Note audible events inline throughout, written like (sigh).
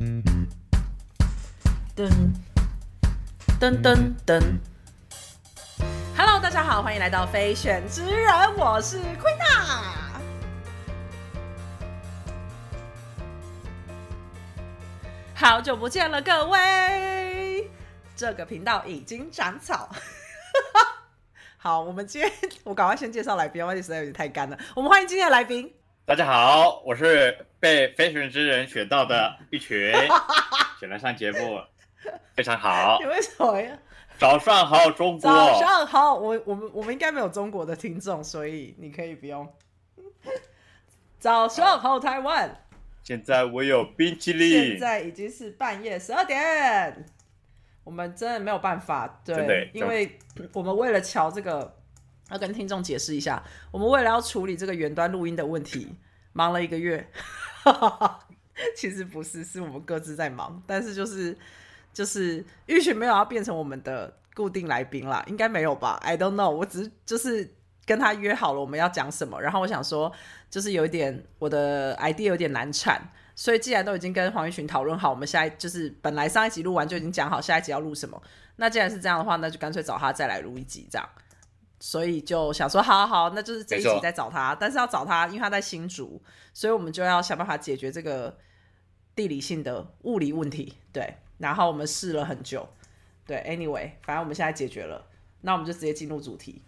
噔噔噔噔，Hello，大家好，欢迎来到非选之人，我是奎娜。好久不见了，各位，这个频道已经长草。(laughs) 好，我们今天我赶快先介绍来宾，因为实在有点太干了。我们欢迎今天的来宾。大家好，我是被非选之人选到的一群，(laughs) 选来上节目。非常好，(laughs) 你为什么呀？早上好，中国。早上好，我我们我们应该没有中国的听众，所以你可以不用。(laughs) 早上好，台湾。现在我有冰淇淋。现在已经是半夜十二点，我们真的没有办法，对，因为我们为了瞧这个，要跟听众解释一下，我们为了要处理这个远端录音的问题，忙了一个月。哈 (laughs) 哈其实不是，是我们各自在忙，但是就是。就是玉群没有要变成我们的固定来宾啦，应该没有吧？I don't know，我只是就是跟他约好了我们要讲什么，然后我想说就是有一点我的 idea 有点难产，所以既然都已经跟黄玉群讨论好，我们下一就是本来上一集录完就已经讲好下一集要录什么，那既然是这样的话，那就干脆找他再来录一集这样，所以就想说好好，那就是这一集再找他，但是要找他，因为他在新竹，所以我们就要想办法解决这个地理性的物理问题，对。然后我们试了很久，对，anyway，反正我们现在解决了，那我们就直接进入主题。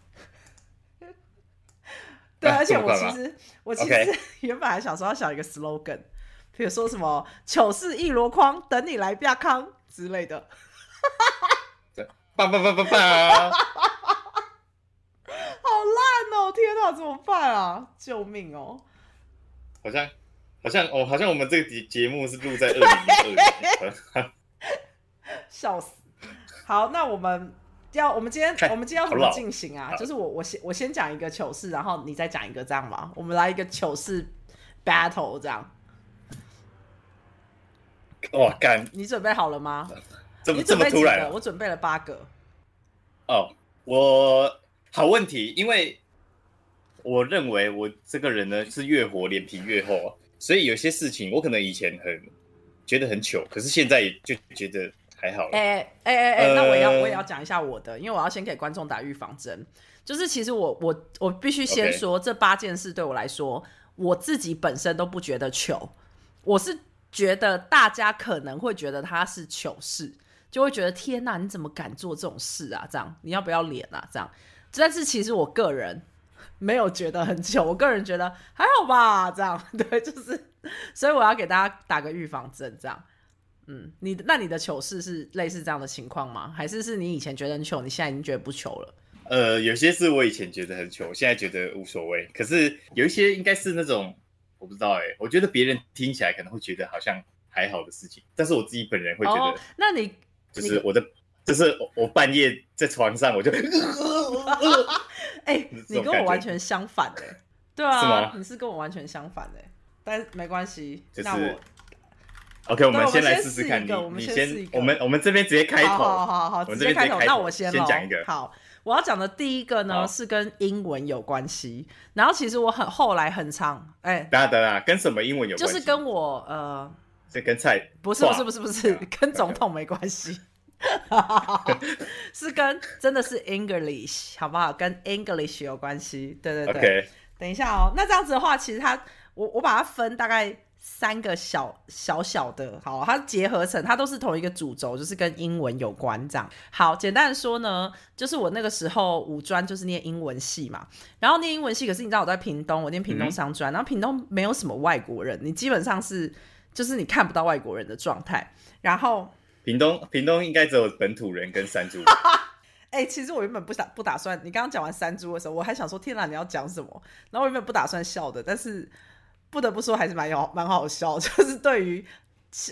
(laughs) 对，而且我其实我其实 (laughs) 原本还想说要想一个 slogan，比如说什么“糗事一箩筐，等你来亚康”之类的。棒棒棒棒棒！好烂哦！天哪，怎么办啊？救命哦！好像好像哦，好像我们这个节节目是录在二零二年。笑死！好，那我们要我们今天我们今天要怎么进行啊？就是我我先我先讲一个糗事，然后你再讲一个，这样吧？我们来一个糗事 battle，这样。哇，干！你准备好了吗？怎么这么突然？我准备了八个。哦，我好问题，因为我认为我这个人呢是越活脸皮越厚，所以有些事情我可能以前很觉得很糗，可是现在就觉得。还好。哎哎哎哎，那我也要我也要讲一下我的，因为我要先给观众打预防针。就是其实我我我必须先说，这八件事对我来说，我自己本身都不觉得糗。我是觉得大家可能会觉得它是糗事，就会觉得天哪，你怎么敢做这种事啊？这样你要不要脸啊？这样，但是其实我个人没有觉得很糗，我个人觉得还好吧。这样对，就是，所以我要给大家打个预防针，这样。嗯，你那你的糗事是类似这样的情况吗？还是是你以前觉得很糗，你现在已经觉得不糗了？呃，有些是我以前觉得很糗，现在觉得无所谓。可是有一些应该是那种我不知道哎，我觉得别人听起来可能会觉得好像还好的事情，但是我自己本人会觉得，那你就是我的，就是我半夜在床上我就，(laughs) 哎，你跟我完全相反哎，对啊，你是跟我完全相反哎，但没关系，那我。OK，我们先来试试看。你你先，我们我们这边直接开头。好好好，直接开头。那我先先讲一个。好，我要讲的第一个呢是跟英文有关系。然后其实我很后来很长，哎，等下等下，跟什么英文有？就是跟我呃，这跟菜不是不是不是不是跟总统没关系，(laughs) 是跟真的是 English 好不好？跟 English 有关系。对对对。等一下哦，那这样子的话，其实它我我把它分大概。三个小小小的，好，它结合成，它都是同一个主轴，就是跟英文有关这样。好，简单的说呢，就是我那个时候五专就是念英文系嘛，然后念英文系，可是你知道我在屏东，我念屏东商专，然后屏东没有什么外国人，你基本上是就是你看不到外国人的状态。然后屏东屏东应该只有本土人跟山猪。(laughs) 哎，其实我原本不打不打算，你刚刚讲完山猪的时候，我还想说天哪，你要讲什么？然后我原本不打算笑的，但是。不得不说，还是蛮有蛮好笑。就是对于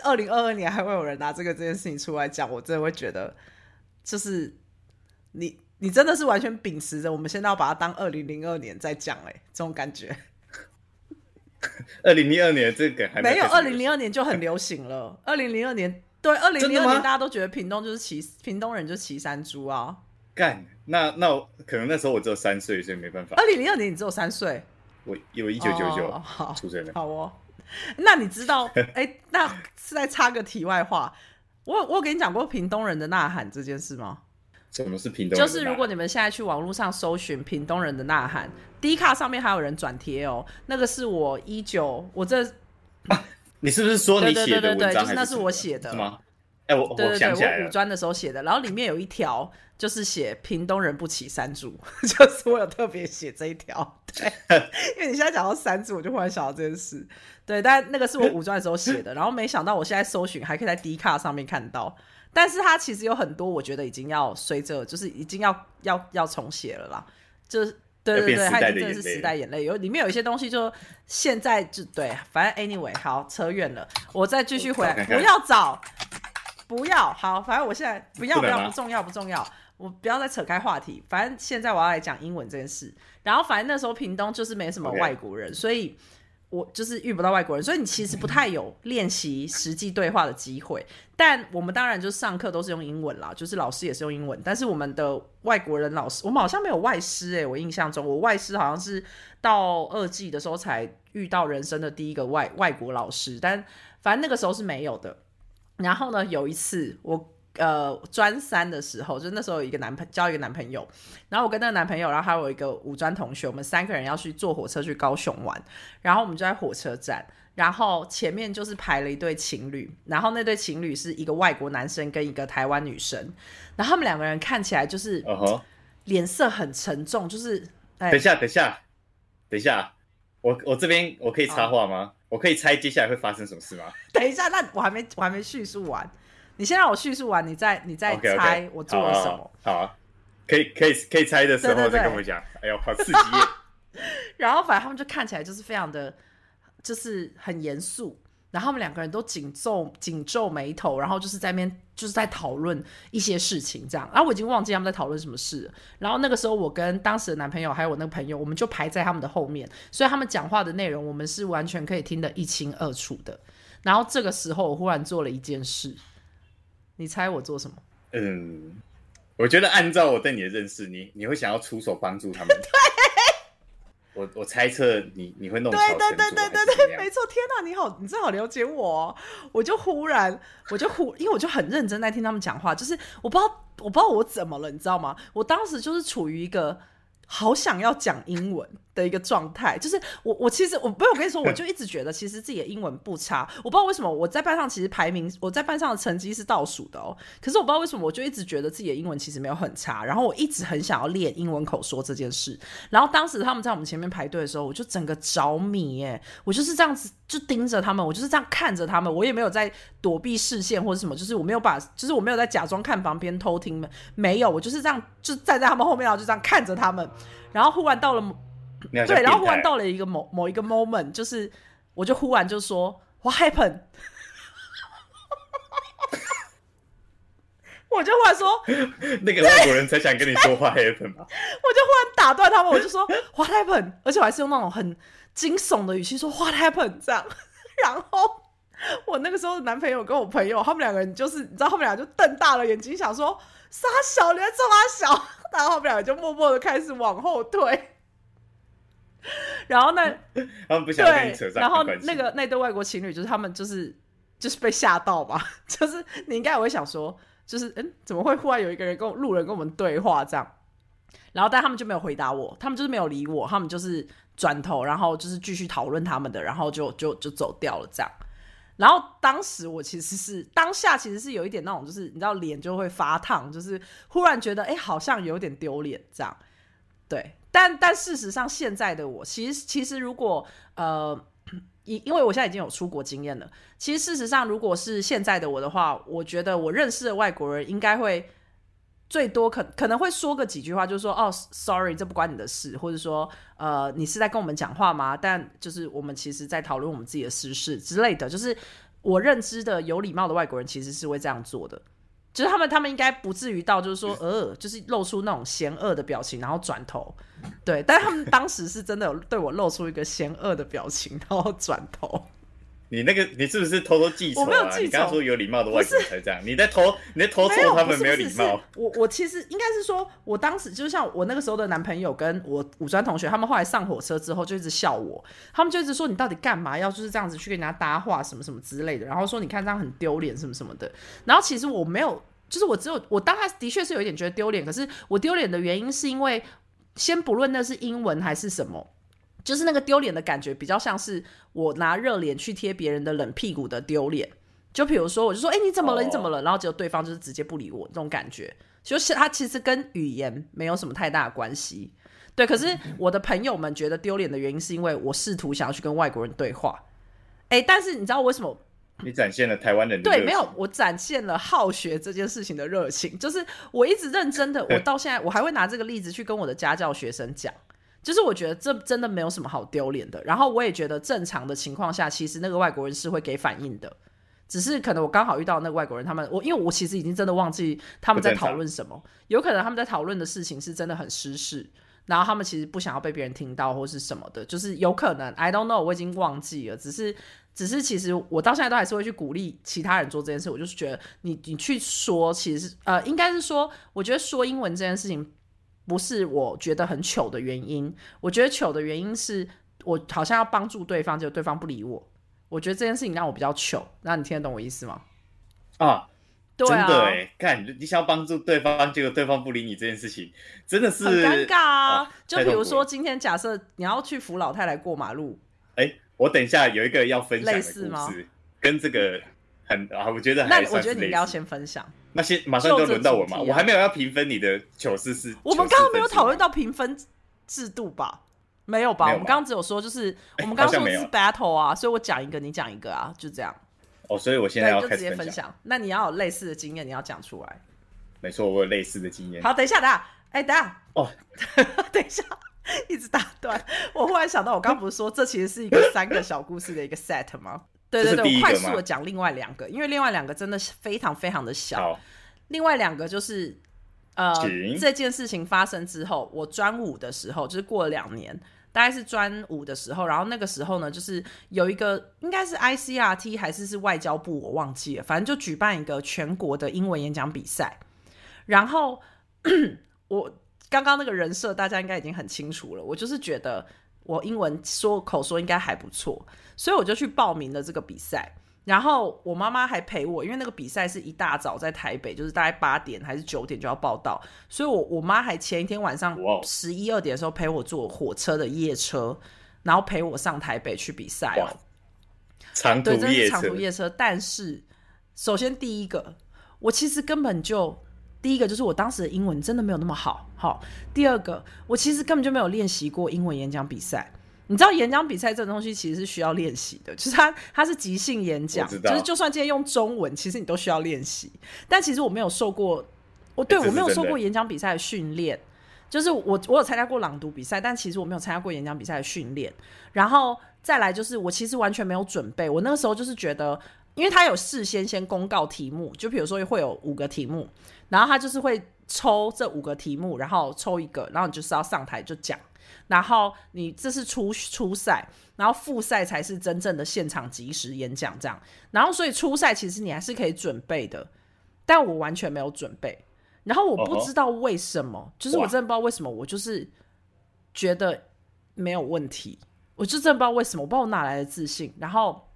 二零二二年还会有人拿这个这件事情出来讲，我真的会觉得，就是你你真的是完全秉持着我们现在要把它当二零零二年在讲，哎，这种感觉。(laughs) 二零零二年这个还没有，二零零二年就很流行了。二零零二年对，二零零二年大家都觉得屏东就是骑屏东人就骑山猪啊。干，那那可能那时候我只有三岁，所以没办法。二零零二年你只有三岁。我有一九九九出生的，好哦。那你知道？(laughs) 哎，那是在插个题外话。我我跟你讲过屏东人的呐喊这件事吗？什么是屏东？就是如果你们现在去网络上搜寻屏东人的呐喊，第一卡上面还有人转贴哦。那个是我一九，我这，你是不是说你写的文章？就是那是我写的吗？哎，我我想起来我五专的时候写的，然后里面有一条就是写屏东人不起山猪，(laughs) 就是我有特别写这一条。对，(laughs) 因为你现在讲到山猪，我就忽然想到这件事。对，但那个是我五专的时候写的，然后没想到我现在搜寻还可以在 D 卡上面看到。但是它其实有很多，我觉得已经要随着，就是已经要要要重写了啦。就是对对对，它已经真的是时代眼泪。有里面有一些东西，就现在就对，反正 anyway，好扯远了，我再继续回来。不要找，不要好，反正我现在不要不要不重要不重要，我不要再扯开话题。反正现在我要来讲英文这件事。然后反正那时候屏东就是没什么外国人，所以。我就是遇不到外国人，所以你其实不太有练习实际对话的机会。但我们当然就上课都是用英文啦，就是老师也是用英文。但是我们的外国人老师，我们好像没有外师诶，我印象中我外师好像是到二季的时候才遇到人生的第一个外外国老师，但反正那个时候是没有的。然后呢，有一次我。呃，专三的时候，就那时候有一个男朋交一个男朋友，然后我跟那个男朋友，然后还有一个五专同学，我们三个人要去坐火车去高雄玩，然后我们就在火车站，然后前面就是排了一对情侣，然后那对情侣是一个外国男生跟一个台湾女生，然后他们两个人看起来就是脸色很沉重，就是等一下，等一下，等一下，我我这边我可以插话吗？我可以猜接下来会发生什么事吗？等一下，那我还没我还没叙述完。你先让我叙述完，你再你再猜我做了什么。好啊，可以可以可以猜的时候再跟我讲。哎呦，好刺激！(laughs) 然后反正他们就看起来就是非常的，就是很严肃。然后他们两个人都紧皱紧皱眉头，然后就是在边就是在讨论一些事情这样。然后我已经忘记他们在讨论什么事。然后那个时候我跟当时的男朋友还有我那个朋友，我们就排在他们的后面，所以他们讲话的内容我们是完全可以听得一清二楚的。然后这个时候我忽然做了一件事。你猜我做什么？嗯，我觉得按照我对你的认识，你你会想要出手帮助他们。(laughs) 对，我我猜测你你会弄对对对对对对，没错。天哪，你好，你真好了解我。我就忽然，我就忽，因为我就很认真在听他们讲话，就是我不知道我不知道我怎么了，你知道吗？我当时就是处于一个好想要讲英文。的一个状态，就是我我其实我不是我跟你说，我就一直觉得其实自己的英文不差，我不知道为什么我在班上其实排名我在班上的成绩是倒数的哦，可是我不知道为什么我就一直觉得自己的英文其实没有很差，然后我一直很想要练英文口说这件事，然后当时他们在我们前面排队的时候，我就整个着迷耶，我就是这样子就盯着他们，我就是这样看着他们，我也没有在躲避视线或者什么，就是我没有把，就是我没有在假装看旁边偷听，没有，我就是这样就站在他们后面，然后就这样看着他们，然后忽然到了。对，然后忽然到了一个某某一个 moment，就是我就忽然就说 What happened？(laughs) 我就忽然说 (laughs) 那个外国人才想跟你说 (laughs) What happened 吗？我就忽然打断他们，我就说 What happened？而且我还是用那种很惊悚的语气说 What happened？这样，然后我那个时候的男朋友跟我朋友，他们两个人就是你知道，他们俩就瞪大了眼睛，想说傻小，你在这么小，然后他们两个就默默的开始往后退。然后那 (laughs) 他们不想跟你扯上然后那个那对外国情侣就是他们就是就是被吓到吧，(laughs) 就是你应该也会想说，就是嗯，怎么会忽然有一个人跟路人跟我们对话这样？然后但他们就没有回答我，他们就是没有理我，他们就是转头，然后就是继续讨论他们的，然后就就就走掉了这样。然后当时我其实是当下其实是有一点那种，就是你知道脸就会发烫，就是忽然觉得哎，好像有点丢脸这样，对。但但事实上，现在的我其实其实如果呃，因因为我现在已经有出国经验了，其实事实上，如果是现在的我的话，我觉得我认识的外国人应该会最多可可能会说个几句话，就是说哦，sorry，这不关你的事，或者说呃，你是在跟我们讲话吗？但就是我们其实在讨论我们自己的私事之类的，就是我认知的有礼貌的外国人其实是会这样做的。就是他们，他们应该不至于到，就是说，呃，就是露出那种嫌恶的表情，然后转头，对。但是他们当时是真的有对我露出一个嫌恶的表情，然后转头。你那个你是不是偷偷记仇啊？你刚刚说有礼貌的外国人才这样，你在偷你在偷错他们没有礼貌。我我其实应该是说，我当时就像我那个时候的男朋友跟我五专同学，他们后来上火车之后就一直笑我，他们就一直说你到底干嘛要就是这样子去跟人家搭话什么什么之类的，然后说你看这样很丢脸什么什么的。然后其实我没有，就是我只有我当时的确是有一点觉得丢脸，可是我丢脸的原因是因为先不论那是英文还是什么。就是那个丢脸的感觉，比较像是我拿热脸去贴别人的冷屁股的丢脸。就比如说，我就说：“哎，你怎么了？你怎么了？”然后结果对方就是直接不理我，这种感觉，就是他其实跟语言没有什么太大的关系。对，可是我的朋友们觉得丢脸的原因，是因为我试图想要去跟外国人对话。哎，但是你知道为什么？你展现了台湾人对，没有，我展现了好学这件事情的热情。就是我一直认真的，我到现在我还会拿这个例子去跟我的家教学生讲。就是我觉得这真的没有什么好丢脸的，然后我也觉得正常的情况下，其实那个外国人是会给反应的，只是可能我刚好遇到那个外国人，他们我因为我其实已经真的忘记他们在讨论什么，有可能他们在讨论的事情是真的很失事，然后他们其实不想要被别人听到或是什么的，就是有可能 I don't know，我已经忘记了，只是只是其实我到现在都还是会去鼓励其他人做这件事，我就是觉得你你去说，其实呃应该是说，我觉得说英文这件事情。不是我觉得很糗的原因，我觉得糗的原因是我好像要帮助对方，结果对方不理我。我觉得这件事情让我比较糗，那你听得懂我意思吗？啊，真的哎，看你想要帮助对方，结果对方不理你，这件事情真的是很尴尬啊。就比如说今天假设你要去扶老太太过马路，哎，我等一下有一个要分享的故事，跟这个很啊，我觉得那我觉得你应该要先分享。那些马上就轮到我嘛，我还没有要评分你的糗事是。我们刚刚没有讨论到评分制度吧？没有吧？我们刚刚只有说就是我们刚刚说是 battle 啊，所以我讲一个，你讲一个啊，就这样。哦，所以我现在要直接分享。那你要有类似的经验，你要讲出来。没错，我有类似的经验。好，等一下，等下，哎，等下哦，(laughs) 等一下，一直打断。我忽然想到，我刚不是说这其实是一个三个小故事的一个 set 吗？对对对，我快速的讲另外两个，因为另外两个真的是非常非常的小。另外两个就是，呃，这件事情发生之后，我专五的时候，就是过了两年，大概是专五的时候，然后那个时候呢，就是有一个应该是 ICRT 还是是外交部，我忘记了，反正就举办一个全国的英文演讲比赛。然后 (coughs) 我刚刚那个人设大家应该已经很清楚了，我就是觉得我英文说口说应该还不错。所以我就去报名了这个比赛，然后我妈妈还陪我，因为那个比赛是一大早在台北，就是大概八点还是九点就要报道，所以我我妈还前一天晚上十一二点的时候陪我坐火车的夜车，然后陪我上台北去比赛哦。长途夜车，长途夜车。但是首先第一个，我其实根本就第一个就是我当时的英文真的没有那么好，好。第二个，我其实根本就没有练习过英文演讲比赛。你知道演讲比赛这东西其实是需要练习的，就是它它是即兴演讲，就是就算今天用中文，其实你都需要练习。但其实我没有受过，我对我没有受过演讲比赛的训练，就是我我有参加过朗读比赛，但其实我没有参加过演讲比赛的训练。然后再来就是我其实完全没有准备，我那个时候就是觉得，因为他有事先先公告题目，就比如说会有五个题目，然后他就是会抽这五个题目，然后抽一个，然后你就是要上台就讲。然后你这是初初赛，然后复赛才是真正的现场即时演讲这样。然后所以初赛其实你还是可以准备的，但我完全没有准备。然后我不知道为什么，就是我真的不知道为什么，我就是觉得没有问题，我就真的不知道为什么，我不知道我哪来的自信。然后。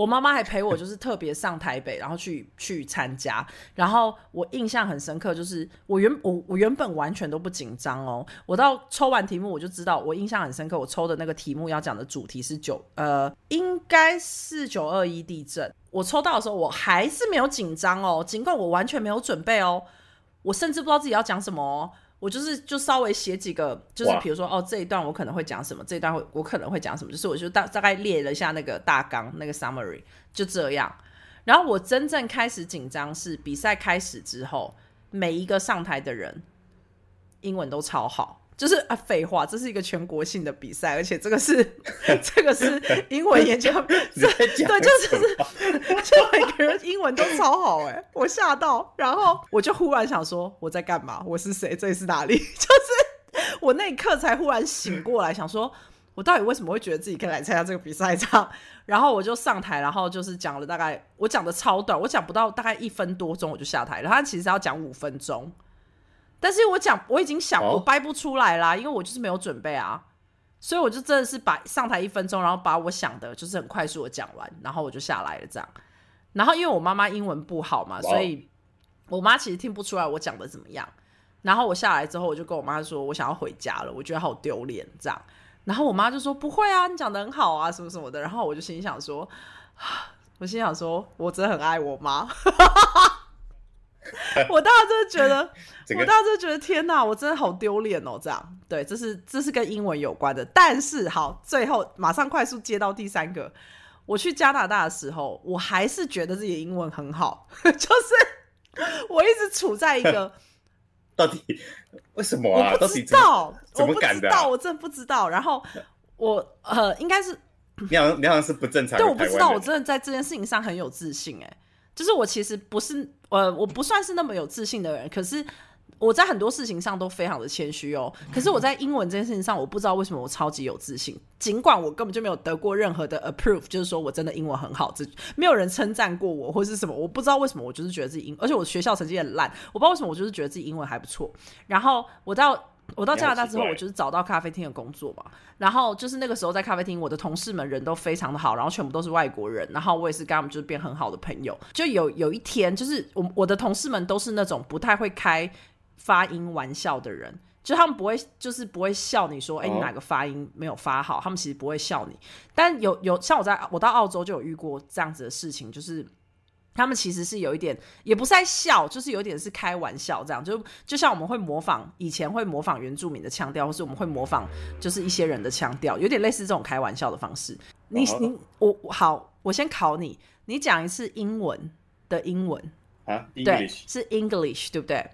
我妈妈还陪我，就是特别上台北，然后去去参加。然后我印象很深刻，就是我原我我原本完全都不紧张哦。我到抽完题目，我就知道我印象很深刻。我抽的那个题目要讲的主题是九呃，应该是九二一地震。我抽到的时候，我还是没有紧张哦，尽管我完全没有准备哦，我甚至不知道自己要讲什么哦。我就是就稍微写几个，就是比如说哦这一段我可能会讲什么，这一段会我可能会讲什么，就是我就大大概列了一下那个大纲那个 summary 就这样。然后我真正开始紧张是比赛开始之后，每一个上台的人英文都超好。就是啊，废话，这是一个全国性的比赛，而且这个是这个是英文演 (laughs) 讲，对，就是 (laughs) 就每个人英文都超好哎，我吓到，然后我就忽然想说我在干嘛？我是谁？这里是哪里？(laughs) 就是我那一刻才忽然醒过来，想说。我到底为什么会觉得自己可以来参加这个比赛？这样，然后我就上台，然后就是讲了大概我讲的超短，我讲不到大概一分多钟我就下台了。他其实要讲五分钟，但是我讲我已经想我掰不出来啦，因为我就是没有准备啊，所以我就真的是把上台一分钟，然后把我想的就是很快速的讲完，然后我就下来了这样。然后因为我妈妈英文不好嘛，所以我妈其实听不出来我讲的怎么样。然后我下来之后，我就跟我妈说，我想要回家了，我觉得好丢脸这样。然后我妈就说不会啊，你讲的很好啊，什么什么的。然后我就心想说，(sighs) 我心想说我真的很爱我妈。(laughs) 我当时真的觉得，(laughs) 我当时真的觉得天哪，我真的好丢脸哦。这样，对，这是这是跟英文有关的。但是好，最后马上快速接到第三个。我去加拿大的时候，我还是觉得自己的英文很好，(laughs) 就是我一直处在一个。到底为什么啊？我不知道，怎么敢的？我真的不知道。然后我呃，应该是你好像你好像是不正常。对，我不知道，我真的在这件事情上很有自信。哎，就是我其实不是呃，我不算是那么有自信的人，可是。我在很多事情上都非常的谦虚哦，可是我在英文这件事情上，我不知道为什么我超级有自信。尽管我根本就没有得过任何的 approve，就是说我真的英文很好，这没有人称赞过我或是什么，我不知道为什么，我就是觉得自己英，而且我学校成绩很烂，我不知道为什么，我就是觉得自己英文还不错。然后我到我到加拿大之后，我就是找到咖啡厅的工作嘛。然后就是那个时候在咖啡厅，我的同事们人都非常的好，然后全部都是外国人，然后我也是跟他们就是变很好的朋友。就有有一天，就是我我的同事们都是那种不太会开。发音玩笑的人，就他们不会，就是不会笑你说，哎，你哪个发音没有发好？他们其实不会笑你。但有有像我在我到澳洲就有遇过这样子的事情，就是他们其实是有一点，也不是在笑，就是有点是开玩笑这样。就就像我们会模仿以前会模仿原住民的腔调，或是我们会模仿就是一些人的腔调，有点类似这种开玩笑的方式。你你我好，我先考你，你讲一次英文的英文啊？？English. 对，是 English，对不对？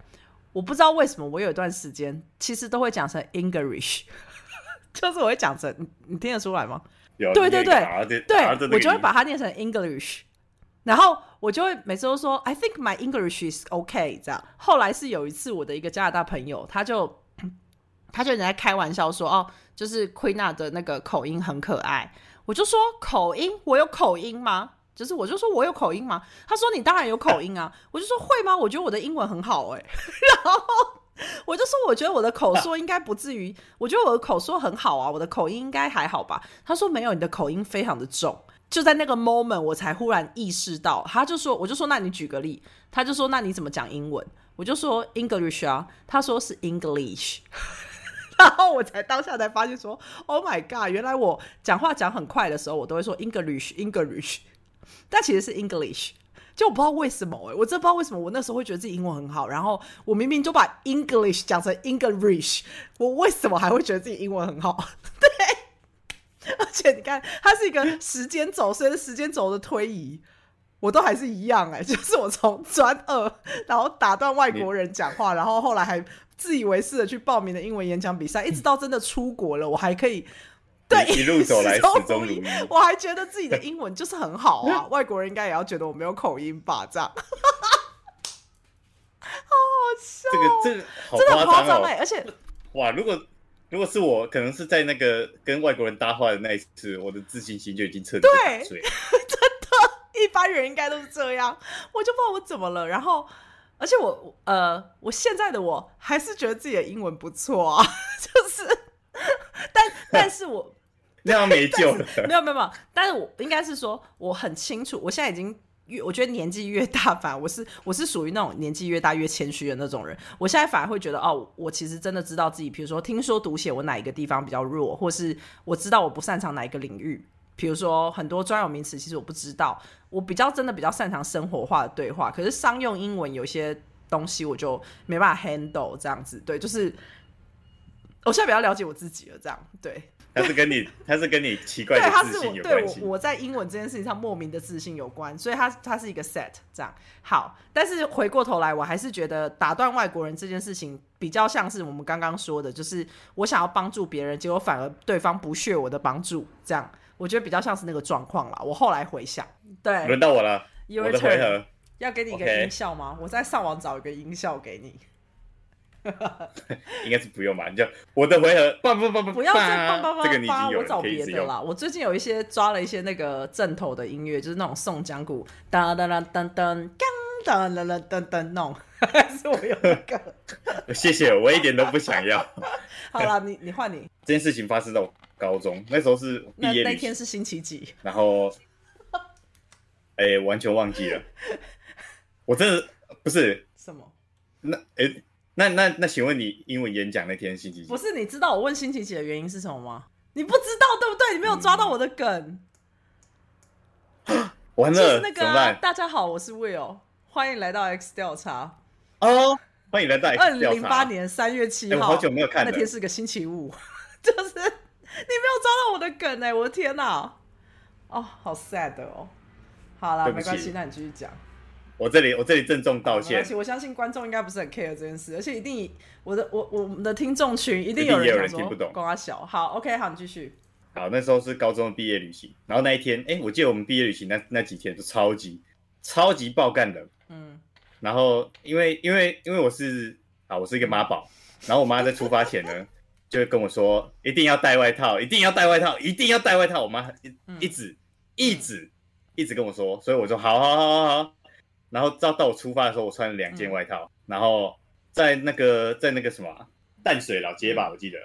我不知道为什么，我有一段时间其实都会讲成 English，(laughs) 就是我会讲成，你听得出来吗？对对对对，我就会把它念成 English，然后我就会每次都说 I think my English is OK 这样。后来是有一次，我的一个加拿大朋友，他就 (clears throat) 他就在开玩笑说，哦，就是 Queena 的那个口音很可爱，我就说口音，我有口音吗？就是我就说我有口音吗？他说你当然有口音啊！我就说会吗？我觉得我的英文很好哎。(laughs) 然后我就说我觉得我的口说应该不至于，我觉得我的口说很好啊，我的口音应该还好吧？他说没有，你的口音非常的重。就在那个 moment，我才忽然意识到，他就说我就说那你举个例，他就说那你怎么讲英文？我就说 English 啊，他说是 English，(laughs) 然后我才当下才发现说 Oh my god，原来我讲话讲很快的时候，我都会说 English English。(laughs) 但其实是 English，就我不知道为什么哎，我真不知道为什么我那时候会觉得自己英文很好，然后我明明就把 English 讲成 English，我为什么还会觉得自己英文很好？(laughs) 对，(laughs) 而且你看，它是一个时间轴，随着时间轴的推移，我都还是一样哎，(laughs) 就是我从专二，然后打断外国人讲话，然后后来还自以为是的去报名的英文演讲比赛，一直到真的出国了，我还可以。对，一路走来 (laughs) 始终如一。我还觉得自己的英文就是很好啊，外国人应该也要觉得我没有口音吧？这样，好好笑。这个这个真的夸张哎！而且，哇，如果如果是我，可能是在那个跟外国人搭话的那一次，我的自信心就已经彻底打碎。(laughs) 真的，一般人应该都是这样。我就不知道我怎么了。然后，而且我呃，我现在的我还是觉得自己的英文不错啊，(laughs) 就是。但 (laughs) 但是我那样没救了，没有没有没有。但是我应该是说，我很清楚，我现在已经越，我觉得年纪越大，反而我是我是属于那种年纪越大越谦虚的那种人。我现在反而会觉得，哦，我其实真的知道自己，比如说听说读写，我哪一个地方比较弱，或是我知道我不擅长哪一个领域。比如说很多专有名词，其实我不知道。我比较真的比较擅长生活化的对话，可是商用英文有些东西我就没办法 handle 这样子。对，就是。我现在比较了解我自己了，这样对。他是跟你，他是跟你奇怪的自信有关系。我我在英文这件事情上莫名的自信有关，所以他他是一个 set 这样。好，但是回过头来，我还是觉得打断外国人这件事情比较像是我们刚刚说的，就是我想要帮助别人，结果反而对方不屑我的帮助，这样我觉得比较像是那个状况啦。我后来回想，对，轮到我了，我的回合要给你一个音效吗？我在上网找一个音效给你。(laughs) 应该是不用吧？你就我的回合，不不不不，不要再棒棒棒这个你已经有我找别的啦。我最近有一些抓了一些那个正头的音乐，就是那种宋江鼓，噔噔噔噔噔，噔噔噔噔噔那种，还是我有那个。谢谢，我一点都不想要。好了，你你换你。这件事情发生在我高中，那时候是毕业那天是星期几？(laughs) 然后，哎，完全忘记了。我真的不是什么？那哎。那那那，请问你英文演讲那天星期几？不是，你知道我问星期几的原因是什么吗？你不知道对不对？你没有抓到我的梗。(gasps) 完了，那个大家好，我是 Will，欢迎来到 X 调查。哦，欢迎来到 X 调查。二零零八年三月七号，好久没有看。那天是个星期五，(laughs) 就是你没有抓到我的梗哎！我的天哪！哦，好 sad 哦。好了，没关系，那你继续讲。我这里，我这里郑重道歉。而且我相信观众应该不是很 care 这件事，而且一定我的我我们的听众群一定有人听不懂。光阿小，好，OK，好，你继续。好，那时候是高中的毕业旅行，然后那一天，哎，我记得我们毕业旅行那那几天都超级超级爆干的。嗯。然后因为因为因为我是啊，我是一个妈宝，然后我妈在出发前呢，就会跟我说一定要带外套，一定要带外套，一定要带外套。我妈一一直一直一直跟我说，所以我说好好好好好。然后到到我出发的时候，我穿了两件外套。然后在那个在那个什么淡水老街吧，我记得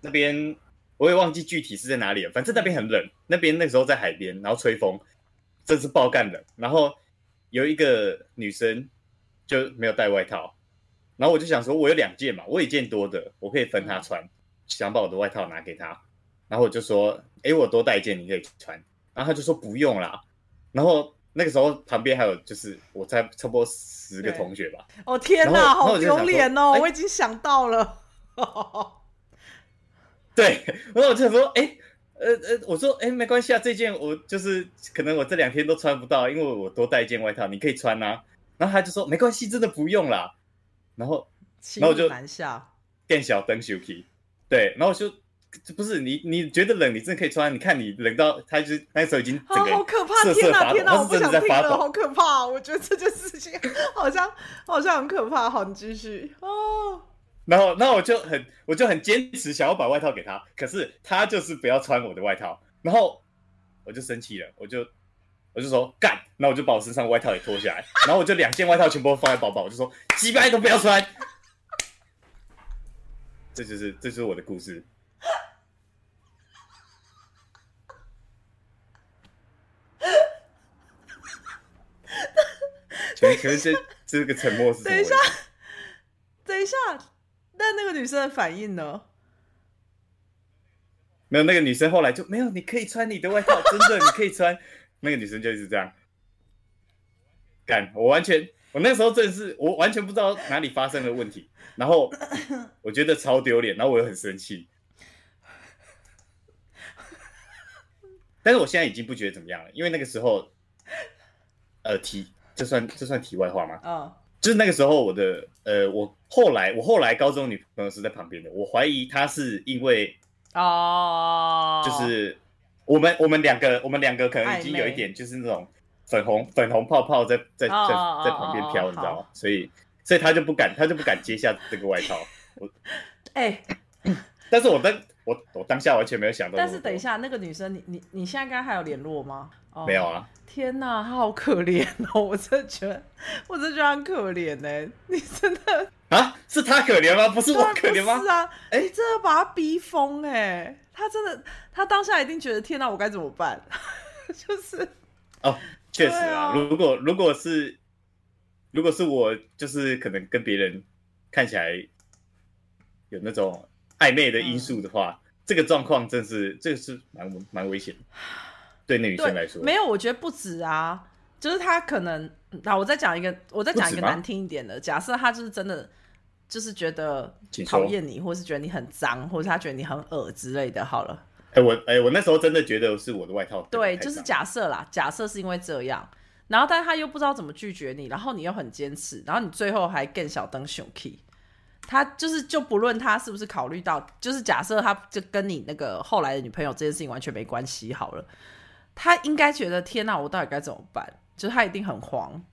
那边我也忘记具体是在哪里了。反正那边很冷，那边那时候在海边，然后吹风，真是爆干冷。然后有一个女生就没有带外套，然后我就想说，我有两件嘛，我一件多的，我可以分她穿，想把我的外套拿给她。然后我就说，哎，我多带一件，你可以穿。然后她就说不用啦。然后。那个时候旁边还有就是我在差不多十个同学吧。哦天哪，好丢脸哦！我已经想到了。(laughs) 对，然后我就说，哎，呃呃，我说，哎，没关系啊，这件我就是可能我这两天都穿不到，因为我多带一件外套，你可以穿啊。然后他就说，没关系，真的不用啦。然后，然后我就南下变小灯 Suki，对，然后我就。不是你，你觉得冷，你真的可以穿。你看你冷到，他就是那时候已经整个好可怕！天哪，天哪，我不想听了，好可怕！我觉得这件事情好像好像很可怕。好，你继续哦。然后，然后我就很，我就很坚持想要把外套给他，可是他就是不要穿我的外套。然后我就生气了，我就我就说干，然后我就把我身上外套也脱下来，然后我就两件外套全部放在包包，我就说几百都不要穿。(laughs) 这就是这就是我的故事。可是这这个沉默是？等一下，等一下，那那个女生的反应呢？没有，那个女生后来就没有。你可以穿你的外套，真的，你可以穿。那个女生就是这样干。我完全，我那时候真的是，我完全不知道哪里发生了问题，然后 (laughs) 我觉得超丢脸，然后我又很生气。但是我现在已经不觉得怎么样了，因为那个时候，呃，提。这算这算题外话吗？嗯，就是那个时候，我的呃，我后来我后来高中女朋友是在旁边的，我怀疑她是因为哦，就是我们我们两个我们两个可能已经有一点就是那种粉红粉红泡泡在在在在旁边飘，你知道吗？所以所以她就不敢她就不敢接下这个外套。我 (laughs) 哎，但是我当我我当下完全没有想到。但是等一下，那个女生，你你你现在跟她还有联络吗？没有啊。天呐，她好可怜哦！我真的觉得，我真的觉得很可怜呢。你真的啊？是他可怜吗？不是我可怜吗？是啊，哎，真的把他逼疯哎！他真的，他当下一定觉得天呐，我该怎么办？(laughs) 就是哦，确实啊。如果如果是如果是我，就是可能跟别人看起来有那种暧昧的因素的话，这个状况真是这个是蛮蛮危险的。对女生来说，没有，我觉得不止啊。就是他可能，那我再讲一个，我再讲一个难听一点的。假设他就是真的，就是觉得讨厌你，或是觉得你很脏，或者他觉得你很恶之类的。好了，哎，我哎，我那时候真的觉得是我的外套。对，就是假设啦，假设是因为这样，然后但是他又不知道怎么拒绝你，然后你又很坚持，然后你最后还更小灯熊 key。他就是就不论他是不是考虑到，就是假设他就跟你那个后来的女朋友这件事情完全没关系好了。他应该觉得天哪，我到底该怎么办？就是他一定很慌。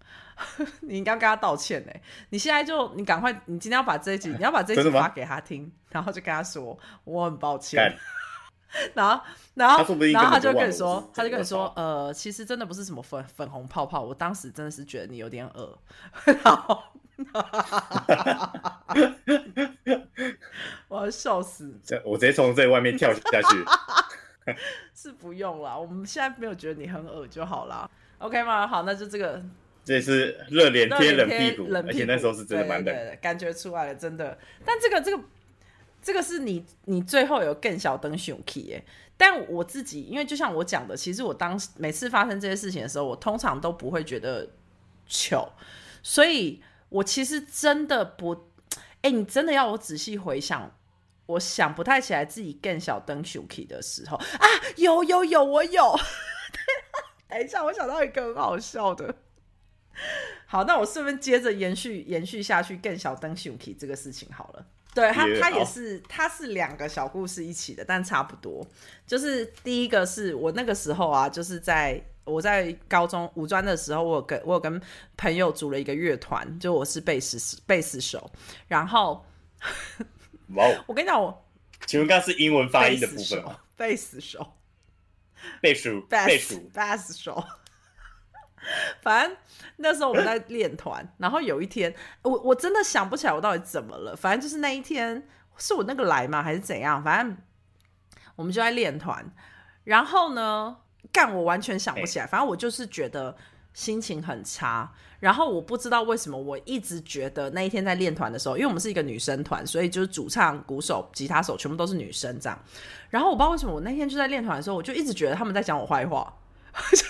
你应该跟他道歉呢。你现在就你赶快，你今天要把这一集，你要把这一集发给他听，然后就跟他说我很抱歉。(laughs) 然后，然后，然后他就跟你说，他就跟你说，呃，其实真的不是什么粉粉红泡泡，我当时真的是觉得你有点恶。(laughs) 然后，(laughs) 我要笑死！这我直接从这外面跳下去。(laughs) 是不用了，我们现在没有觉得你很恶就好了。OK 吗？好，那就这个。这是热脸贴冷屁股，而且那时候是真的蛮冷，感觉出来了，真的。但这个这个这个是你你最后有更小灯熊 key 耶，但我自己因为就像我讲的，其实我当时每次发生这些事情的时候，我通常都不会觉得糗，所以我其实真的不，哎，你真的要我仔细回想，我想不太起来自己更小灯熊 key 的时候啊，有有有，我有。(laughs) 等一下，我想到一个很好笑的。好，那我顺便接着延续延续下去，更小灯 Shuki 这个事情好了。对他，他也是，他是两个小故事一起的，但差不多。就是第一个是我那个时候啊，就是在我在高中五专的时候，我跟我有跟朋友组了一个乐团，就我是贝斯贝斯手。然后，哇，(laughs) 我跟你讲，我请问刚刚是英文发音的部分吗？贝斯手，贝斯贝斯贝斯手。(laughs) 反正那时候我们在练团，然后有一天，我我真的想不起来我到底怎么了。反正就是那一天是我那个来吗，还是怎样？反正我们就在练团，然后呢，干我完全想不起来。反正我就是觉得心情很差，然后我不知道为什么，我一直觉得那一天在练团的时候，因为我们是一个女生团，所以就是主唱、鼓手、吉他手全部都是女生这样。然后我不知道为什么，我那天就在练团的时候，我就一直觉得他们在讲我坏话，(laughs) 就是。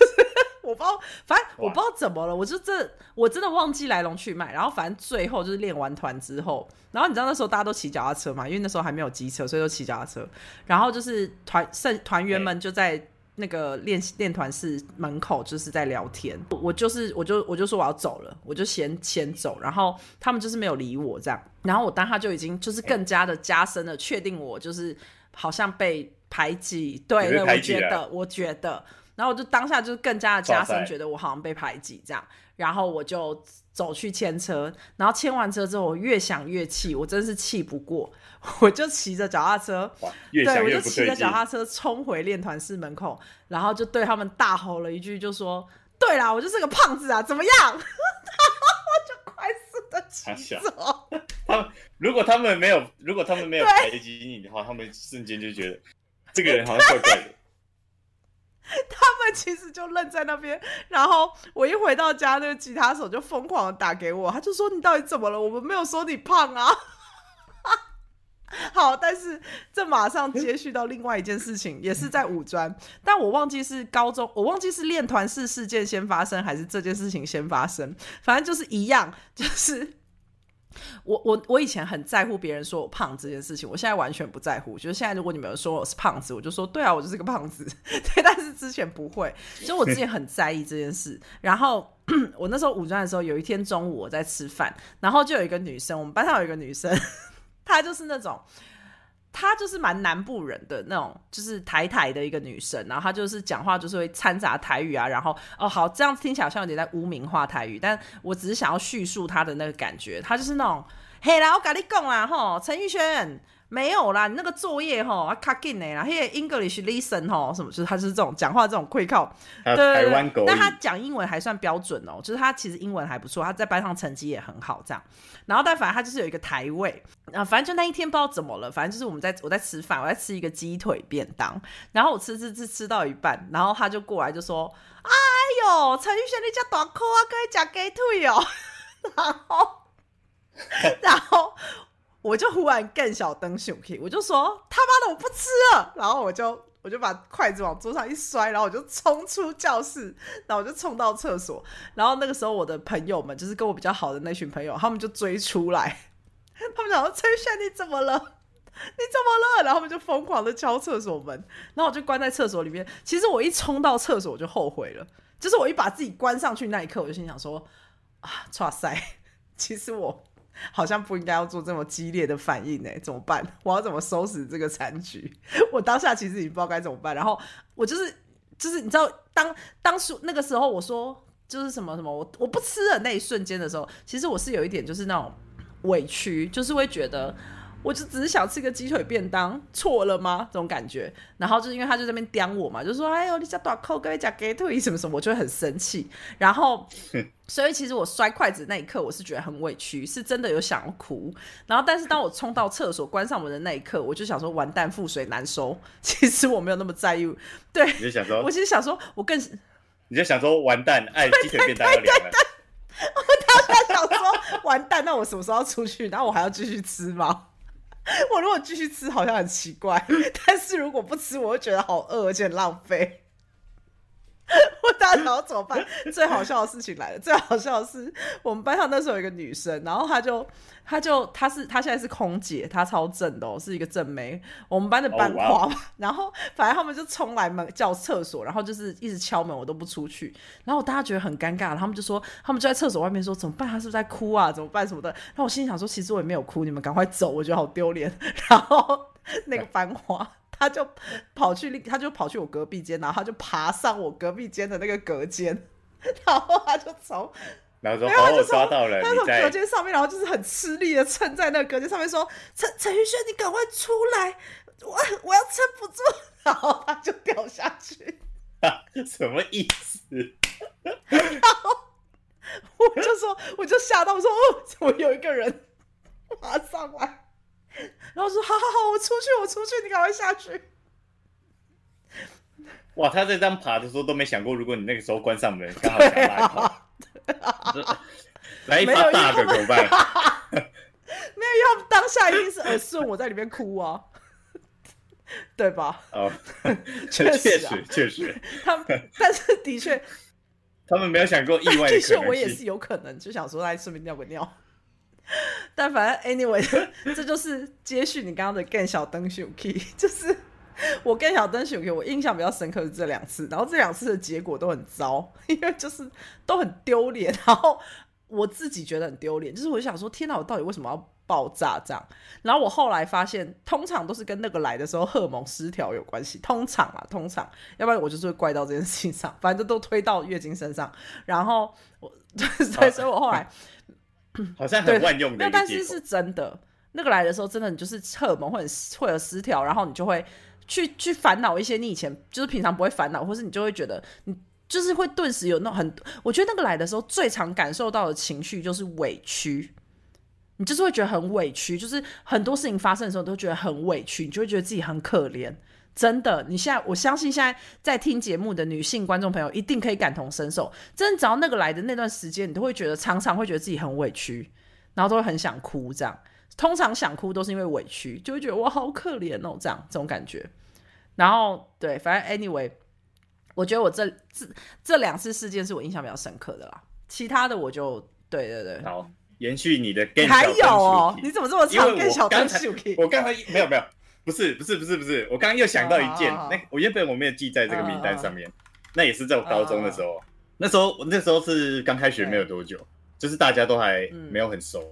我不知道，反正我不知道怎么了，我就这我真的忘记来龙去脉。然后反正最后就是练完团之后，然后你知道那时候大家都骑脚踏车嘛，因为那时候还没有机车，所以就骑脚踏车。然后就是团剩团员们就在那个练练团室门口就是在聊天。我就是我就我就说我要走了，我就先先走。然后他们就是没有理我这样。然后我当下就已经就是更加的加深了，确定我就是好像被排挤。对，我觉得我觉得。然后我就当下就是更加的加深，觉得我好像被排挤这样。然后我就走去牵车，然后牵完车之后，我越想越气，我真是气不过，(laughs) 我就骑着脚踏车，对，我就骑着脚踏车冲回练团室门口，然后就对他们大吼了一句，就说：“对啦，我就是个胖子啊，怎么样？”然 (laughs) 后我就快速的骑走。他们如果他们没有，如果他们没有排挤你的话，他们瞬间就觉得这个人好像怪怪的。(laughs) 他们其实就愣在那边，然后我一回到家，那个吉他手就疯狂的打给我，他就说：“你到底怎么了？我们没有说你胖啊。” (laughs) 好，但是这马上接续到另外一件事情，也是在五专，但我忘记是高中，我忘记是练团式事件先发生，还是这件事情先发生，反正就是一样，就是。我我我以前很在乎别人说我胖这件事情，我现在完全不在乎。就是现在，如果你们说我是胖子，我就说对啊，我就是个胖子。(laughs) 对，但是之前不会，就我之前很在意这件事。然后 (clears throat) 我那时候五专的时候，有一天中午我在吃饭，然后就有一个女生，我们班上有一个女生，她就是那种。她就是蛮南部人的那种，就是台台的一个女生，然后她就是讲话就是会掺杂台语啊，然后哦好，这样听起来好像有点在污名化台语，但我只是想要叙述她的那个感觉，她就是那种，嘿啦，我跟你讲啦，吼，陈玉轩。没有啦，你那个作业吼，卡紧的啦，嘿，English listen 吼，什么就是他是这种讲话这种愧靠，对对对，那他讲英文还算标准哦，就是他其实英文还不错，他在班上成绩也很好，这样。然后但反正他就是有一个台位啊，反正就那一天不知道怎么了，反正就是我们在我在吃饭，我在吃一个鸡腿便当，然后我吃吃吃吃到一半，然后他就过来就说：“哎呦，陈玉轩你家短裤啊，可以讲鸡腿哦。”然后，(laughs) 然后。我就忽然更小灯熊 K，我就说他妈的我不吃了，然后我就我就把筷子往桌上一摔，然后我就冲出教室，然后我就冲到厕所，然后那个时候我的朋友们就是跟我比较好的那群朋友，他们就追出来，(laughs) 他们讲说崔炫你怎么了？你怎么了？然后他们就疯狂的敲厕所门，然后我就关在厕所里面。其实我一冲到厕所我就后悔了，就是我一把自己关上去那一刻，我就心想说啊，(laughs) 哇塞，其实我。好像不应该要做这么激烈的反应呢，怎么办？我要怎么收拾这个残局？(laughs) 我当下其实也不知道该怎么办。然后我就是就是你知道，当当初那个时候我说就是什么什么，我我不吃的那一瞬间的时候，其实我是有一点就是那种委屈，就是会觉得。我就只是想吃个鸡腿便当，错了吗？这种感觉。然后就是因为他就在那边刁我嘛，就说：“哎呦，你家短扣，跟你讲鸡腿什么什么，我就会很生气。”然后，(laughs) 所以其实我摔筷子那一刻，我是觉得很委屈，是真的有想要哭。然后，但是当我冲到厕所关上门的那一刻，我就想说：“完蛋，覆水难收。(laughs) ”其实我没有那么在意。对，你就想说，我其实想说，我更你就想说，完蛋，哎，鸡腿便当要凉了。(laughs) 我当时想说，完蛋，那我什么时候要出去？然后我还要继续吃吗？(laughs) 我如果继续吃，好像很奇怪；但是如果不吃，我会觉得好饿，而且很浪费。(laughs) 我大脑怎么办？最好笑的事情来了！最好笑的是，我们班上那时候有一个女生，然后她就，她就，她是，她现在是空姐，她超正的哦，是一个正妹。我们班的班花嘛，然后反正他们就冲来门叫厕所，然后就是一直敲门，我都不出去。然后大家觉得很尴尬，他们就说，他们就在厕所外面说怎么办？她是不是在哭啊？怎么办什么的？然后我心里想说，其实我也没有哭，你们赶快走，我觉得好丢脸。(laughs) 然后那个班花。他就跑去，他就跑去我隔壁间，然后他就爬上我隔壁间的那个隔间，(laughs) 然后他就从，然后说：“好，我抓到了。”他从隔间上面，然后就是很吃力的撑在那个隔间上面，说：“陈陈宇轩，你赶快出来，我我要撑不住。” (laughs) 然后他就掉下去，(laughs) 什么意思？然后我就说，我就吓到，我说：“哦，怎么有一个人爬上来？”然后说：“好好好，我出去，我出去，你赶快下去。”哇，他在这样爬的时候都没想过，如果你那个时候关上门，刚好想拉跑，(laughs) 来一发大的怎么办？没有，要当下一定是耳顺，我在里面哭啊，对吧？哦，确确实确实，他们但是的确，他们没有想过意外的确，我也是有可能就想说来顺便尿个尿。(laughs) 但反正 anyway，(laughs) 这就是接续你刚刚的更小灯秀 key，(laughs) 就是我更小灯秀 key，我印象比较深刻是这两次，然后这两次的结果都很糟，因为就是都很丢脸，然后我自己觉得很丢脸，就是我想说，天哪，我到底为什么要爆炸这样？然后我后来发现，通常都是跟那个来的时候荷尔蒙失调有关系，通常啊，通常，要不然我就是会怪到这件事情上，反正都推到月经身上，然后我，所以，所以我后来。(coughs) 好像很万用的，但是是真的。那个来的时候，真的你就是荷尔蒙会会有失调，然后你就会去去烦恼一些你以前就是平常不会烦恼，或是你就会觉得你就是会顿时有那种很，我觉得那个来的时候最常感受到的情绪就是委屈，你就是会觉得很委屈，就是很多事情发生的时候都觉得很委屈，你就会觉得自己很可怜。真的，你现在我相信现在在听节目的女性观众朋友一定可以感同身受。真的，只要那个来的那段时间，你都会觉得常常会觉得自己很委屈，然后都会很想哭。这样，通常想哭都是因为委屈，就会觉得我好可怜哦，这样这种感觉。然后，对，反正 anyway，我觉得我这这这两次事件是我印象比较深刻的啦。其他的我就对对对，好，延续你的还有哦，你怎么这么长？更小刚才我刚才没有没有。不是不是不是不是，我刚刚又想到一件，那我原本我没有记在这个名单上面，那也是在我高中的时候，那时候我那时候是刚开学没有多久，就是大家都还没有很熟。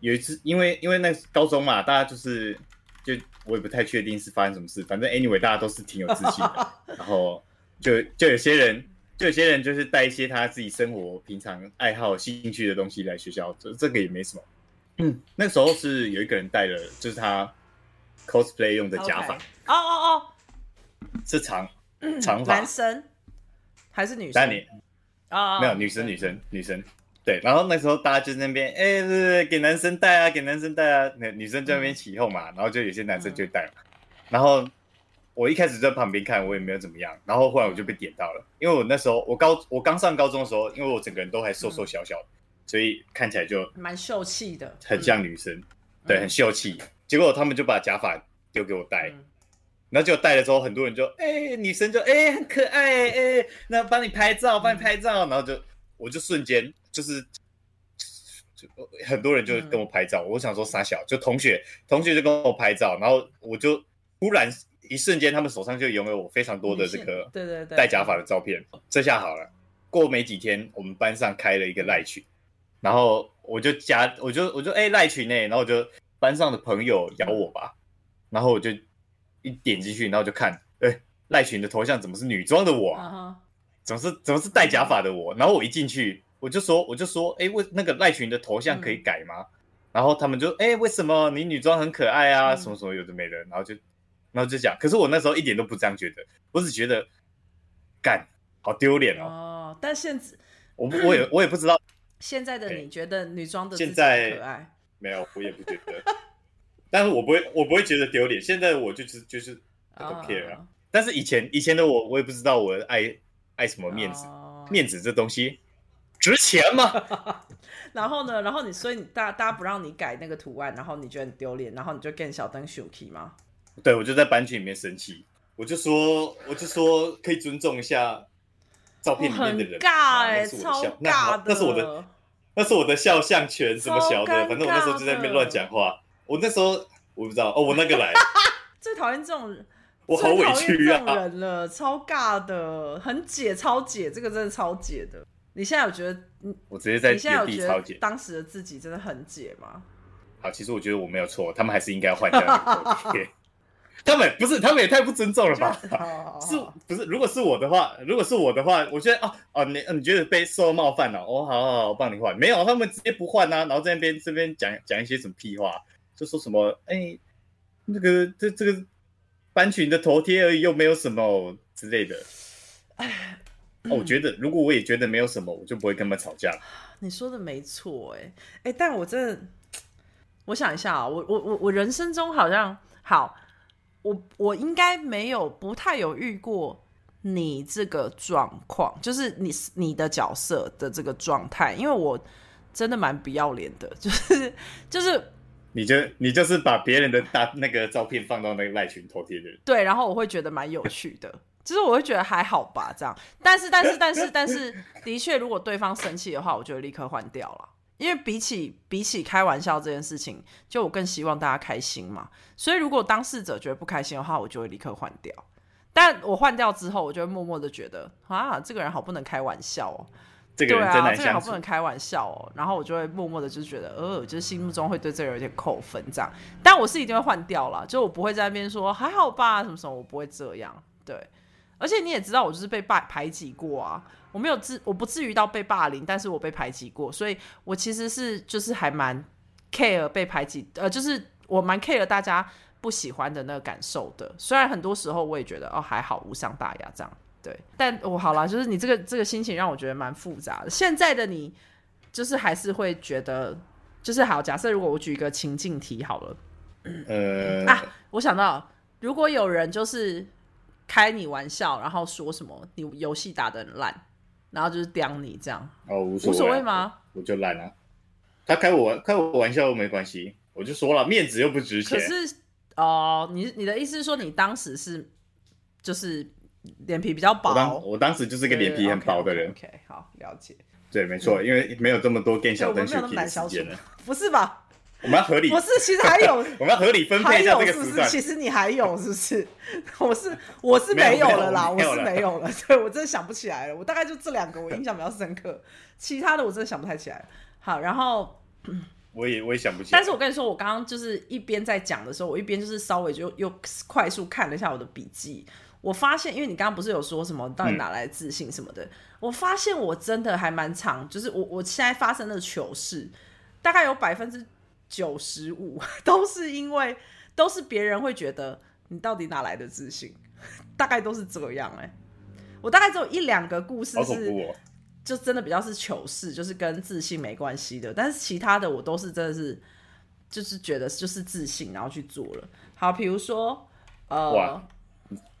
有一次，因为因为那高中嘛，大家就是就我也不太确定是发生什么事，反正 anyway 大家都是挺有自信的，(laughs) 然后就就有些人就有些人就是带一些他自己生活平常爱好兴趣的东西来学校，这这个也没什么。嗯，那时候是有一个人带了，就是他。Cosplay 用的假发。哦哦哦，是长长发，男生？还是女生？你啊，没有女生女生女生，对。然后那时候大家就在那边，哎，对对，给男生戴啊，给男生戴啊。那女生在那边起哄嘛，然后就有些男生就戴嘛。然后我一开始在旁边看，我也没有怎么样。然后后来我就被点到了，因为我那时候我高我刚上高中的时候，因为我整个人都还瘦瘦小小的，所以看起来就蛮秀气的，很像女生，对，很秀气。结果他们就把假发丢给我戴，然后就戴了之后，很多人就哎，女生就哎很可爱哎，那帮你拍照，帮你拍照，然后就我就瞬间就是就很多人就跟我拍照，我想说傻小，就同学同学就跟我拍照，然后我就突然一瞬间，他们手上就拥有我非常多的这个对对对戴假发的照片。这下好了，过没几天，我们班上开了一个赖群，然后我就加，我就我就哎赖群内，然后我就。班上的朋友咬我吧，然后我就一点进去，然后就看，哎，赖群的头像怎么是女装的我？怎么是怎么是戴假发的我？然后我一进去，我就说我就说，哎，为那个赖群的头像可以改吗？然后他们就，哎，为什么你女装很可爱啊？什么什么有的没的，然后就然后就讲，可是我那时候一点都不这样觉得，我只觉得干好丢脸哦。哦，但现在我我也我也不知道，现在的你觉得女装的现在可爱？没有，我也不觉得，但是我不会我不会觉得丢脸。现在我就是就是 care 啊。但是以前以前的我，我也不知道我爱爱什么面子，面子这东西值钱吗？(laughs) 然后呢？然后你所以大大家不让你改那个图案，然后你觉得很丢脸，然后你就跟小灯 shuki 吗？对，我就在班群里面生气，我就说我就说可以尊重一下照片里面的人，尬哎，超尬的，那是我的那是我的肖像权，什么小的，反正我那时候就在那边乱讲话。我那时候我不知道哦，我那个来 (laughs) 最讨厌这种人。我好委屈啊！人了，超尬的，很解，超解，这个真的超解的。你现在有觉得，我直接在原地超解，当时的自己真的很解吗？好，其实我觉得我没有错，他们还是应该换掉。(laughs) (laughs) 他们不是，他们也太不尊重了吧？(laughs) 是不是？如果是我的话，如果是我的话，我觉得哦哦，你你觉得被受冒犯了？哦，好好好，我帮你换。没有，他们直接不换啊，然后在那边这边讲讲一些什么屁话，就说什么哎，那个这这个。班群的头贴而已，又没有什么之类的。哎，我觉得如果我也觉得没有什么，我就不会跟他们吵架。你说的没错，哎哎，但我真的，(tsk) 我想一下啊，我我我我人生中好像好，我我应该没有不太有遇过你这个状况，就是你你的角色的这个状态，因为我真的蛮不要脸的，就是就是。你就你就是把别人的大那个照片放到那个赖群头贴的人，对，然后我会觉得蛮有趣的，就是我会觉得还好吧，这样。但是但是但是但是，(laughs) 的确，如果对方生气的话，我就立刻换掉了，因为比起比起开玩笑这件事情，就我更希望大家开心嘛。所以如果当事者觉得不开心的话，我就会立刻换掉。但我换掉之后，我就会默默的觉得啊，这个人好不能开玩笑哦。这个人真难相处，不能开玩笑哦。然后我就会默默的就觉得，呃，就是心目中会对这个人有点扣分这样。但我是一定会换掉了，就我不会在那边说还好吧什么什么，我不会这样。对，而且你也知道，我就是被排排挤过啊。我没有至，我不至于到被霸凌，但是我被排挤过，所以我其实是就是还蛮 care 被排挤，呃，就是我蛮 care 大家不喜欢的那个感受的。虽然很多时候我也觉得哦还好，无伤大雅这样。对，但我好了，就是你这个这个心情让我觉得蛮复杂的。现在的你，就是还是会觉得，就是好。假设如果我举一个情境题好了，呃啊，我想到，如果有人就是开你玩笑，然后说什么你游戏打的很烂，然后就是刁你这样，哦，无所谓无所谓吗？我就烂啊，他开我开我玩笑又没关系，我就说了，面子又不值钱。可是哦，你你的意思是说，你当时是就是。脸皮比较薄，我当我当时就是个脸皮很薄的人。OK，好了解。对，没错，因为没有这么多电小灯去皮的时间了。不是吧？我们要合理。不是，其实还有，(laughs) 我们要合理分配一下这个时段。其实你还有，是不是？(laughs) 我是我是没有了啦，我是没有了。(laughs) 对，我真的想不起来了。我大概就这两个，我印象比较深刻。其他的我真的想不太起来。好，然后 (clears throat) 我也我也想不起来。但是我跟你说，我刚刚就是一边在讲的时候，我一边就是稍微就又快速看了一下我的笔记。我发现，因为你刚刚不是有说什么到底哪来自信什么的，我发现我真的还蛮长，就是我我现在发生的糗事，大概有百分之九十五 (laughs) 都是因为都是别人会觉得你到底哪来的自信，(laughs) 大概都是这样哎。我大概只有一两个故事是，就真的比较是糗事，就是跟自信没关系的，但是其他的我都是真的是，就是觉得就是自信然后去做了。好，比如说呃。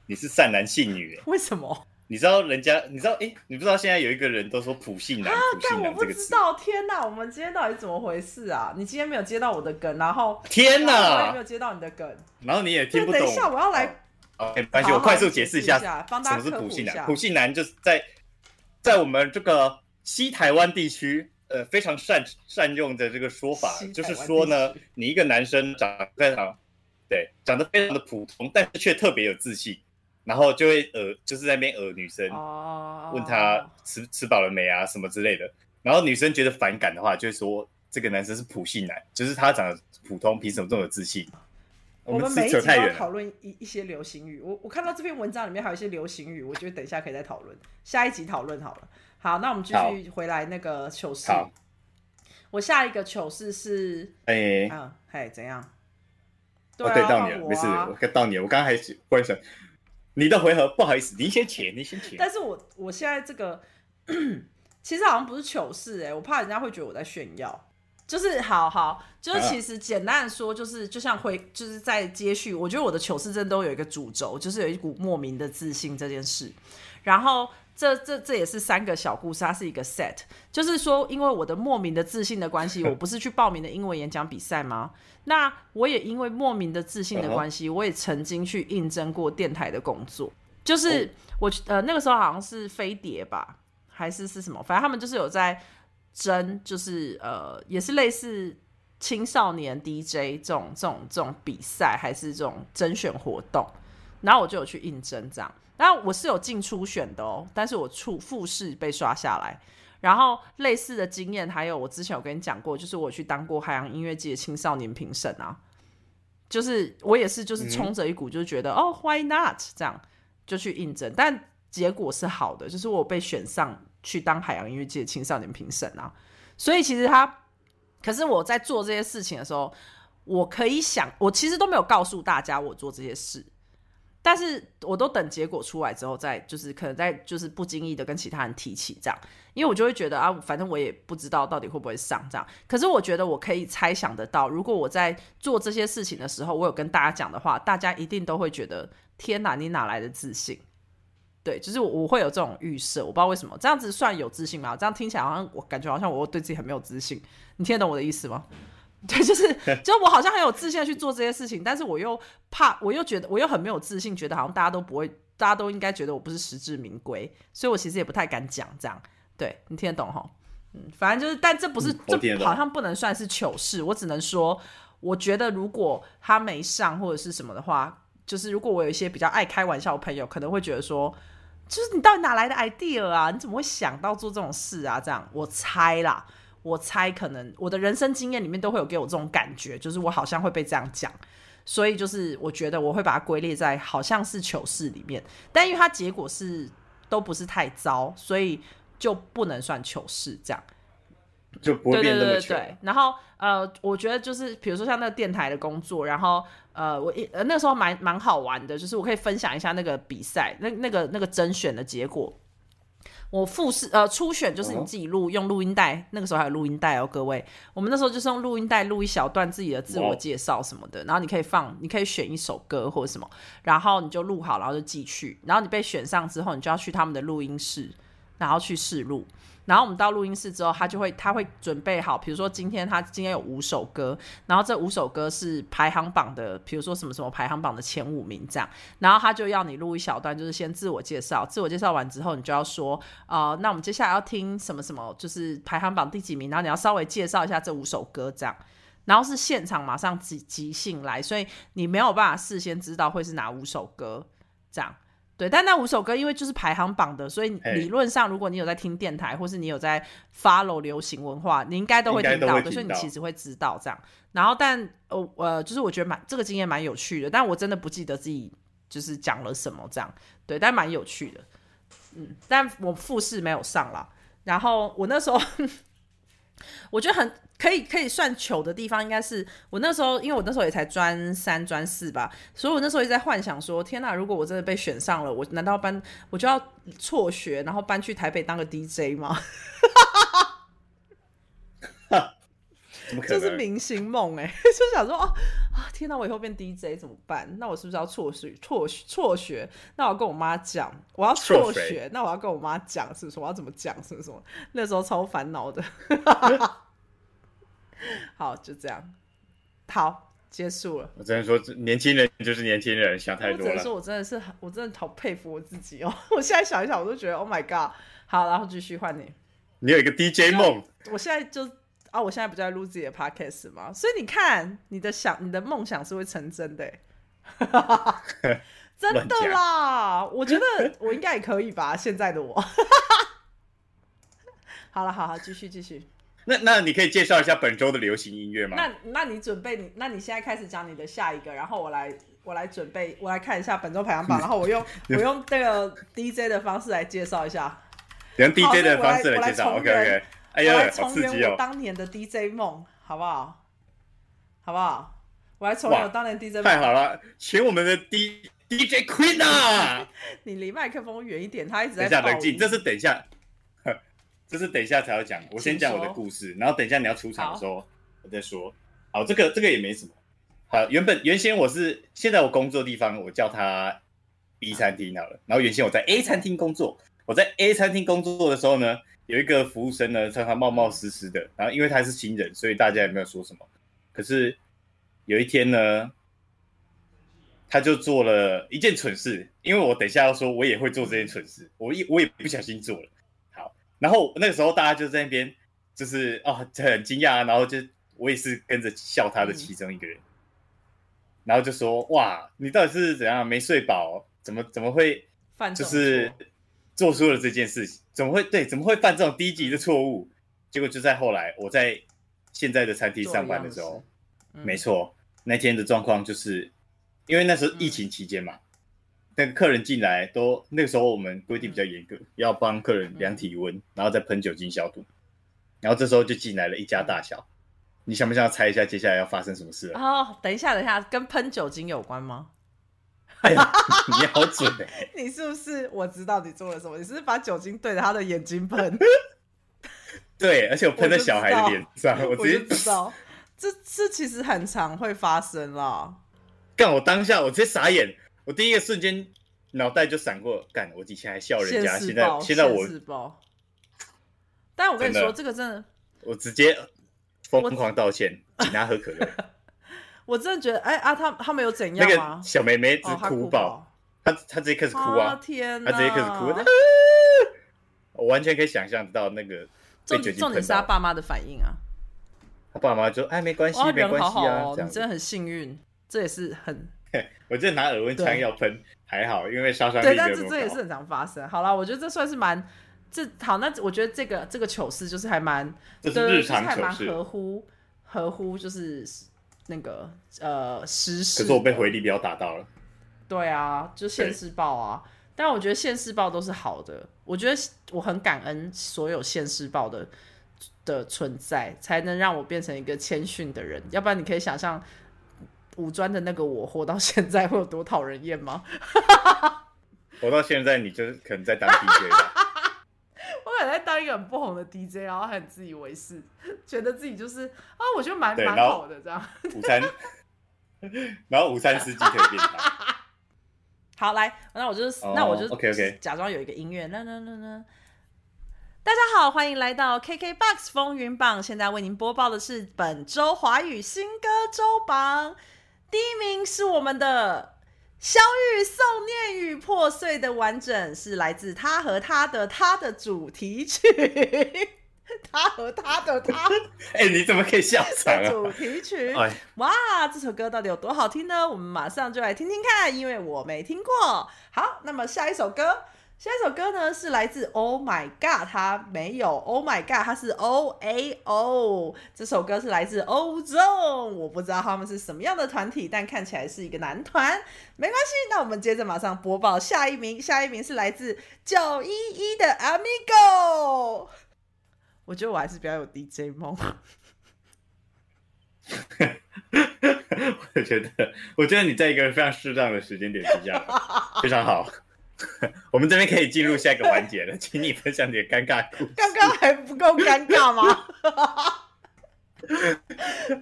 你是善男信女？为什么？你知道人家？你知道？哎，你不知道现在有一个人都说普信男，普信男这个词。天哪！我们今天到底怎么回事啊？你今天没有接到我的梗，然后天哪，我也没有接到你的梗，然后你也听不懂。等一下，我要来。OK，关系，我快速解释一下，什么是普信男？普信男就是在在我们这个西台湾地区，呃，非常善善用的这个说法，就是说呢，你一个男生长得非常对，长得非常的普通，但是却特别有自信。然后就会呃，就是在那边呃女生，问他吃吃饱了没啊什么之类的。然后女生觉得反感的话，就会说这个男生是普信男，就是他长得普通，凭什么这么有自信？我们每一集都要讨论一一些流行语。我我看到这篇文章里面还有一些流行语，我觉得等一下可以再讨论，下一集讨论好了。好，那我们继续回来那个糗事。我下一个糗事是，哎，嗯，嘿，怎样？对，到你了，没事，我到你了。我刚刚还忽然想，你的回合，不好意思，你先请，你先请。但是我我现在这个 (clears throat) 其实好像不是糗事，哎，我怕人家会觉得我在炫耀。就是好好，就是其实简单的说，就是就像回，就是在接续。我觉得我的糗事真都有一个主轴，就是有一股莫名的自信这件事。然后这这这也是三个小故事，它是一个 set。就是说，因为我的莫名的自信的关系，(laughs) 我不是去报名的英文演讲比赛吗？那我也因为莫名的自信的关系，我也曾经去应征过电台的工作。就是我呃那个时候好像是飞碟吧，还是是什么？反正他们就是有在。争就是呃，也是类似青少年 DJ 这种这种这种比赛，还是这种甄选活动，然后我就有去应征这样。然后我是有进初选的哦，但是我初复试被刷下来。然后类似的经验，还有我之前有跟你讲过，就是我去当过海洋音乐季的青少年评审啊，就是我也是就是冲着一股就是觉得哦，Why not 这样就去应征，但结果是好的，就是我被选上。去当海洋音乐界青少年评审啊，所以其实他，可是我在做这些事情的时候，我可以想，我其实都没有告诉大家我做这些事，但是我都等结果出来之后，再就是可能在就是不经意的跟其他人提起这样，因为我就会觉得啊，反正我也不知道到底会不会上这样，可是我觉得我可以猜想得到，如果我在做这些事情的时候，我有跟大家讲的话，大家一定都会觉得天哪，你哪来的自信？对，就是我我会有这种预设，我不知道为什么这样子算有自信吗？这样听起来好像我感觉好像我对自己很没有自信，你听得懂我的意思吗？对，就是就我好像很有自信去做这些事情，但是我又怕，我又觉得我又很没有自信，觉得好像大家都不会，大家都应该觉得我不是实至名归，所以我其实也不太敢讲这样。对你听得懂哈？嗯，反正就是，但这不是这好像不能算是糗事，我只能说，我觉得如果他没上或者是什么的话，就是如果我有一些比较爱开玩笑的朋友，可能会觉得说。就是你到底哪来的 idea 啊？你怎么会想到做这种事啊？这样我猜啦，我猜可能我的人生经验里面都会有给我这种感觉，就是我好像会被这样讲，所以就是我觉得我会把它归列在好像是糗事里面，但因为它结果是都不是太糟，所以就不能算糗事这样。就不会变那么对，然后呃，我觉得就是比如说像那个电台的工作，然后呃，我一呃那时候蛮蛮好玩的，就是我可以分享一下那个比赛，那那个那个甄选的结果。我复试呃初选就是你自己录用录音带，那个时候还有录音带哦，各位，我们那时候就是用录音带录一小段自己的自我介绍什么的，然后你可以放，你可以选一首歌或者什么，然后你就录好，然后就寄去，然后你被选上之后，你就要去他们的录音室，然后去试录。然后我们到录音室之后，他就会他会准备好，比如说今天他今天有五首歌，然后这五首歌是排行榜的，比如说什么什么排行榜的前五名这样，然后他就要你录一小段，就是先自我介绍，自我介绍完之后，你就要说，呃，那我们接下来要听什么什么，就是排行榜第几名，然后你要稍微介绍一下这五首歌这样，然后是现场马上即即兴来，所以你没有办法事先知道会是哪五首歌这样。对，但那五首歌因为就是排行榜的，所以理论上，如果你有在听电台，或是你有在 follow 流行文化，你应该都会听到的，所以你其实会知道这样。然后，但呃呃，就是我觉得蛮这个经验蛮有趣的，但我真的不记得自己就是讲了什么这样。对，但蛮有趣的。嗯，但我复试没有上了。然后我那时候。(laughs) 我觉得很可以，可以算糗的地方，应该是我那时候，因为我那时候也才专三、专四吧，所以我那时候一直在幻想说：天哪，如果我真的被选上了，我难道搬我就要辍学，然后搬去台北当个 DJ 吗？(laughs) 这是明星梦哎，(laughs) 就想说哦啊，天哪，我以后变 DJ 怎么办？那我是不是要辍学？辍辍学？那我要跟我妈讲，我要辍学，那我要跟我妈讲，是不是？我要怎么讲？是不是？那时候超烦恼的。(laughs) (laughs) 好，就这样，好，结束了。我只能说，年轻人就是年轻人，想太多了。我只能说我真的是，我真的好佩服我自己哦。(laughs) 我现在想一想，我都觉得 Oh my God！好，然后继续换你。你有一个 DJ 梦，我现在就。啊，我现在不在录自己的 podcast 吗？所以你看，你的想，你的梦想是会成真的，(laughs) 真的啦！我觉得我应该也可以吧。现在的我，好了，好好继续继续。那那你可以介绍一下本周的流行音乐吗？那那你准备你那你现在开始讲你的下一个，然后我来我来准备我来看一下本周排行榜，(laughs) 然后我用我用这个 DJ 的方式来介绍一下，(laughs) 用 DJ 的方式来介绍。OK OK，哎呀，好刺激哦！当年的 DJ 梦，好不好？好不好？我来重演我当年 DJ 梦。太好了，请我们的 D DJ Queen 啊！(laughs) 你离麦克风远一点，他一直在。等下冷静，这是等一下。这是等一下才要讲，我先讲我的故事，然后等一下你要出场的时候我再说。好，这个这个也没什么。好，原本原先我是现在我工作地方，我叫它 B 餐厅好了。然后原先我在 A 餐厅工作，我在 A 餐厅工作的时候呢，有一个服务生呢，常常冒冒失失的。然后因为他是新人，所以大家也没有说什么。可是有一天呢，他就做了一件蠢事，因为我等一下要说，我也会做这件蠢事，我一我也不小心做了。然后那个时候大家就在那边，就是哦很惊讶，然后就我也是跟着笑他的其中一个人，然后就说哇你到底是怎样没睡饱，怎么怎么会就是做出了这件事情，怎么会对怎么会犯这种低级的错误？结果就在后来我在现在的餐厅上班的时候，没错那天的状况就是因为那时候疫情期间嘛。那个客人进来都那个时候我们规定比较严格，要帮客人量体温，然后再喷酒精消毒。然后这时候就进来了一家大小，你想不想猜一下接下来要发生什么事？哦，等一下，等一下，跟喷酒精有关吗？(laughs) 你好准哎！(laughs) 你是不是我知道你做了什么？你是不是把酒精对着他的眼睛喷？(laughs) 对，而且我喷在小孩的脸上，我直接知道。这这其实很常会发生啦。干！我当下我直接傻眼。我第一个瞬间脑袋就闪过，干！我以前还笑人家，现在现在我，但我跟你说，这个真的，我直接疯狂道歉，请他喝可乐。(laughs) 我真的觉得，哎啊，他他们有怎样吗？小妹妹直哭爆，她她直接开始哭啊！天，她直接开始哭，我完全可以想象到那个被酒精重点是他爸妈的反应啊！他爸妈就哎，没关系，没关系啊，你真的很幸运，这也是很。(laughs) 我觉得拿耳温枪要喷还好，因为杀伤力对，但是这也是很常发生。好了，我觉得这算是蛮这好。那我觉得这个这个糗事就是还蛮，就是日常糗事，合乎合乎就是那个呃实事。可是我被回力镖打到了。对啊，就现世报啊。但我觉得现世报都是好的。我觉得我很感恩所有现世报的的存在，才能让我变成一个谦逊的人。要不然你可以想象。五专的那个我活到现在会有多讨人厌吗？(laughs) 活到现在，你就是可能在当 DJ 吧。(laughs) 我可能在当一个很不红的 DJ，然后很自以为是，觉得自己就是啊，我觉得蛮蛮好的这样。(laughs) 午餐，然后午餐司机可以变好，来，那我就是那我就 OK OK，假装有一个音乐，那那那那。大家好，欢迎来到 KKBOX 风云榜，现在为您播报的是本周华语新歌周榜。第一名是我们的肖玉送念语破碎的完整，是来自他和他的他的主题曲。(laughs) 他和他的他，(laughs) 哎，你怎么可以笑场啊？主题曲，(laughs) 哇，这首歌到底有多好听呢？我们马上就来听听看，因为我没听过。好，那么下一首歌。下一首歌呢是来自 Oh My God，它没有 Oh My God，它是 O A O。这首歌是来自欧洲，我不知道他们是什么样的团体，但看起来是一个男团，没关系。那我们接着马上播报下一名，下一名是来自九一一的 Amigo。我觉得我还是比较有 DJ 梦。(laughs) 我觉得，我觉得你在一个非常适当的时间点之下，非常好。(laughs) 我们这边可以进入下一个环节了，(laughs) 请你分享你的尴尬故事。刚刚还不够尴尬吗？(laughs)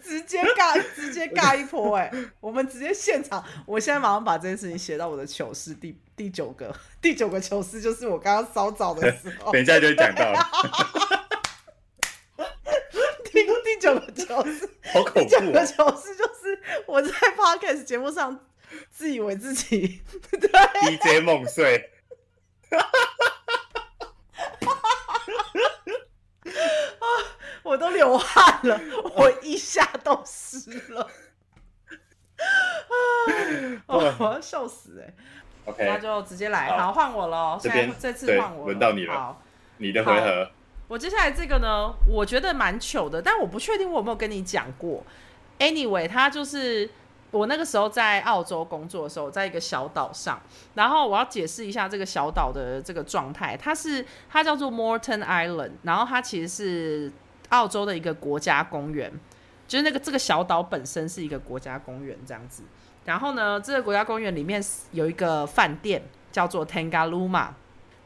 直接尬，直接尬一波哎！我们直接现场，我现在马上把这件事情写到我的糗事第第九个，第九个糗事就是我刚刚稍早的时候，等一下就讲到。第第九个糗事，好恐怖！第九个糗事就是我在 podcast 节目上。自以为自己 (laughs) 对 DJ 梦碎，啊！我都流汗了，我一下都湿了，啊！我要笑死哎！OK，那就直接来，好换我喽。现在这次换我，轮到你了，你的回合。我接下来这个呢，我觉得蛮糗的，但我不确定我有没有跟你讲过。Anyway，他就是我那个时候在澳洲工作的时候，在一个小岛上。然后我要解释一下这个小岛的这个状态，它是它叫做 Morton Island，然后它其实是澳洲的一个国家公园，就是那个这个小岛本身是一个国家公园这样子。然后呢，这个国家公园里面有一个饭店叫做 Tangaluma。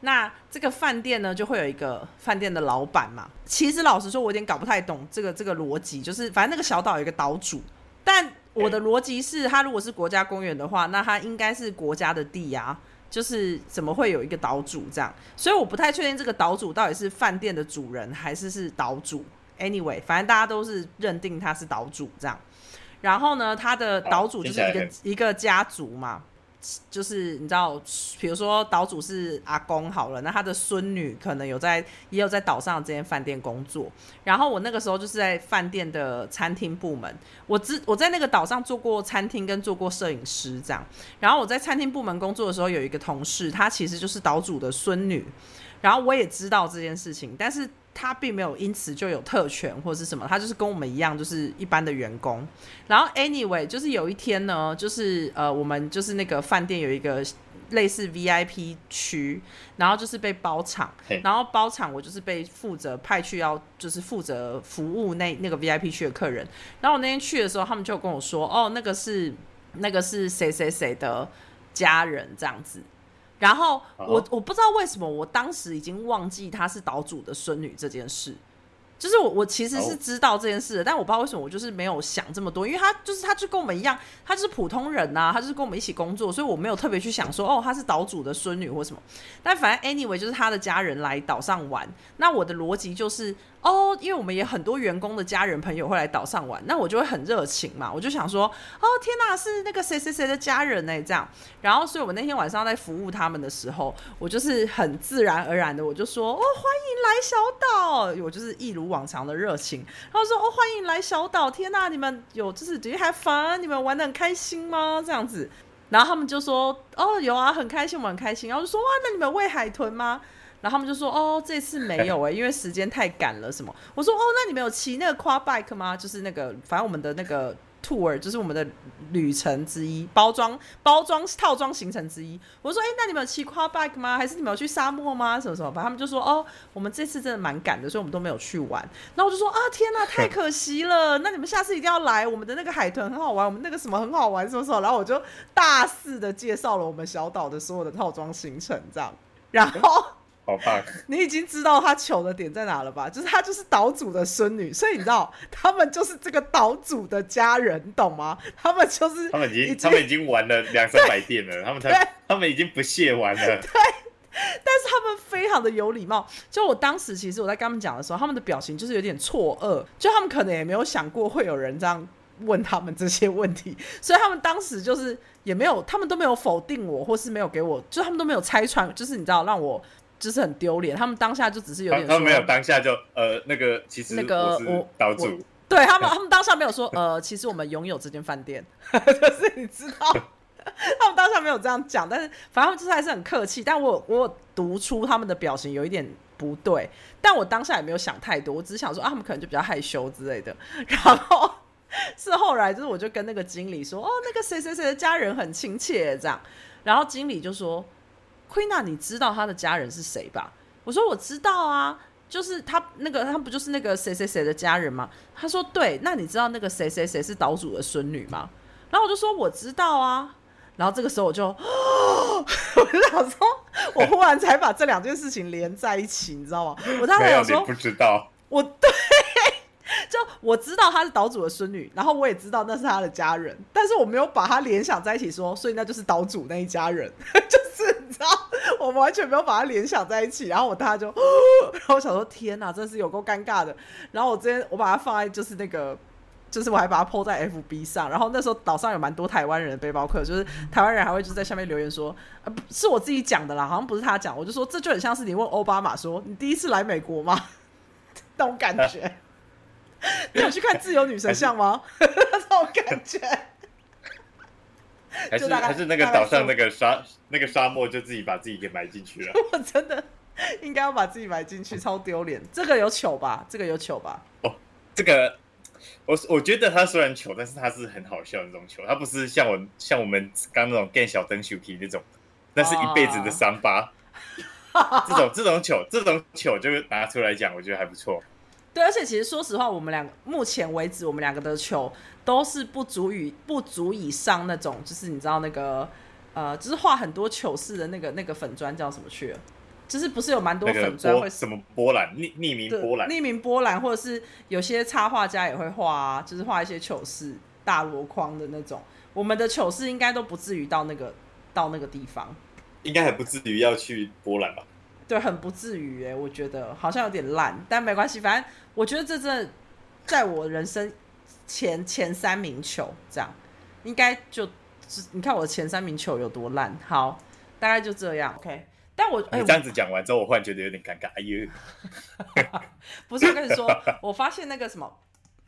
那这个饭店呢，就会有一个饭店的老板嘛。其实老实说，我有点搞不太懂这个这个逻辑。就是反正那个小岛有一个岛主，但我的逻辑是，它如果是国家公园的话，那它应该是国家的地呀。就是怎么会有一个岛主这样？所以我不太确定这个岛主到底是饭店的主人还是是岛主。Anyway，反正大家都是认定他是岛主这样。然后呢，他的岛主就是一个一个家族嘛。就是你知道，比如说岛主是阿公好了，那他的孙女可能有在也有在岛上这间饭店工作。然后我那个时候就是在饭店的餐厅部门，我知我在那个岛上做过餐厅跟做过摄影师这样。然后我在餐厅部门工作的时候，有一个同事，她其实就是岛主的孙女。然后我也知道这件事情，但是。他并没有因此就有特权或者是什么，他就是跟我们一样，就是一般的员工。然后，anyway，就是有一天呢，就是呃，我们就是那个饭店有一个类似 VIP 区，然后就是被包场，然后包场我就是被负责派去要就是负责服务那那个 VIP 区的客人。然后我那天去的时候，他们就跟我说，哦，那个是那个是谁谁谁的家人这样子。然后我我不知道为什么，我当时已经忘记她是岛主的孙女这件事。就是我我其实是知道这件事的，但我不知道为什么我就是没有想这么多，因为他就是他就跟我们一样，他就是普通人呐，他就是跟我们一起工作，所以我没有特别去想说哦，他是岛主的孙女或什么。但反正 anyway 就是他的家人来岛上玩，那我的逻辑就是。哦，因为我们也很多员工的家人朋友会来岛上玩，那我就会很热情嘛，我就想说，哦天哪，是那个谁谁谁的家人呢？这样，然后所以我那天晚上在服务他们的时候，我就是很自然而然的，我就说，哦欢迎来小岛，我就是一如往常的热情，然后说，哦欢迎来小岛，天哪，你们有就是 Do you have fun？你们玩的很开心吗？这样子，然后他们就说，哦有啊，很开心，我很开心，然后就说，哇，那你们喂海豚吗？然后他们就说：“哦，这次没有哎，(laughs) 因为时间太赶了。什么？”我说：“哦，那你们有骑那个 quad bike 吗？就是那个，反正我们的那个 tour 就是我们的旅程之一，包装包装套装行程之一。”我说：“哎，那你们有骑 quad bike 吗？还是你们有去沙漠吗？什么什么？”反正他们就说：“哦，我们这次真的蛮赶的，所以我们都没有去玩。”然后我就说：“啊，天哪，(laughs) 太可惜了！那你们下次一定要来，我们的那个海豚很好玩，我们那个什么很好玩，什么什么。”然后我就大肆的介绍了我们小岛的所有的套装行程，这样，然后。好棒！(laughs) 你已经知道他糗的点在哪了吧？就是他就是岛主的孙女，所以你知道 (laughs) 他们就是这个岛主的家人，懂吗？他们就是他们已经他们已经玩了两三百遍了，他们才他们已经不屑玩了。(laughs) 对，但是他们非常的有礼貌。就我当时其实我在跟他们讲的时候，他们的表情就是有点错愕，就他们可能也没有想过会有人这样问他们这些问题，所以他们当时就是也没有，他们都没有否定我，或是没有给我，就他们都没有拆穿，就是你知道让我。就是很丢脸，他们当下就只是有点，他们没有当下就呃那个其实那个我岛主，对他们 (laughs) 他们当下没有说呃其实我们拥有这间饭店，(laughs) 就是你知道，(laughs) 他们当下没有这样讲，但是反正就是还是很客气，但我我读出他们的表情有一点不对，但我当下也没有想太多，我只是想说啊他们可能就比较害羞之类的，然后是后来就是我就跟那个经理说哦那个谁谁谁的家人很亲切这样，然后经理就说。奎娜，你知道他的家人是谁吧？我说我知道啊，就是他那个，他不就是那个谁谁谁的家人吗？他说对，那你知道那个谁谁谁是岛主的孙女吗？然后我就说我知道啊，然后这个时候我就，(laughs) 我就想说，我忽然才把这两件事情连在一起，你知道吗？我当时想说不知道，我 (laughs) 对。就我知道她是岛主的孙女，然后我也知道那是他的家人，但是我没有把他联想在一起，说所以那就是岛主那一家人，(laughs) 就是你知道，我完全没有把它联想在一起。然后我大家就，(gasps) 然后我想说天哪，真是有够尴尬的。然后我之前我把它放在就是那个，就是我还把它 PO 在 FB 上。然后那时候岛上有蛮多台湾人的背包客，就是台湾人还会就在下面留言说，呃，是我自己讲的啦，好像不是他讲。我就说这就很像是你问奥巴马说你第一次来美国吗？(laughs) 那种感觉。(laughs) 你有去看自由女神像吗？(laughs) 那种感觉，(laughs) 还是还是那个岛上那个沙那个沙漠就自己把自己给埋进去了。(laughs) 我真的应该要把自己埋进去，超丢脸。这个有糗吧？这个有糗吧？哦，这个我我觉得他虽然糗，但是他是很好笑的那种糗，他不是像我像我们刚那种干小灯秀皮那种，那是一辈子的伤疤。这种这种糗，这种糗就拿出来讲，我觉得还不错。对，而且其实说实话，我们两个目前为止，我们两个的球都是不足以不足以上那种，就是你知道那个呃，就是画很多糗事的那个那个粉砖叫什么去了？就是不是有蛮多粉砖会什么波兰匿匿名波兰匿名波兰，或者是有些插画家也会画啊，就是画一些糗事大箩筐的那种。我们的糗事应该都不至于到那个到那个地方。应该还不至于要去波兰吧？对，很不至于哎，我觉得好像有点烂，但没关系，反正我觉得这真的在我人生前前三名球这样，应该就你看我的前三名球有多烂，好，大概就这样，OK。但我这样子讲完之后，我忽然觉得有点尴尬，哎呦，(laughs) 不是我跟你说，我发现那个什么，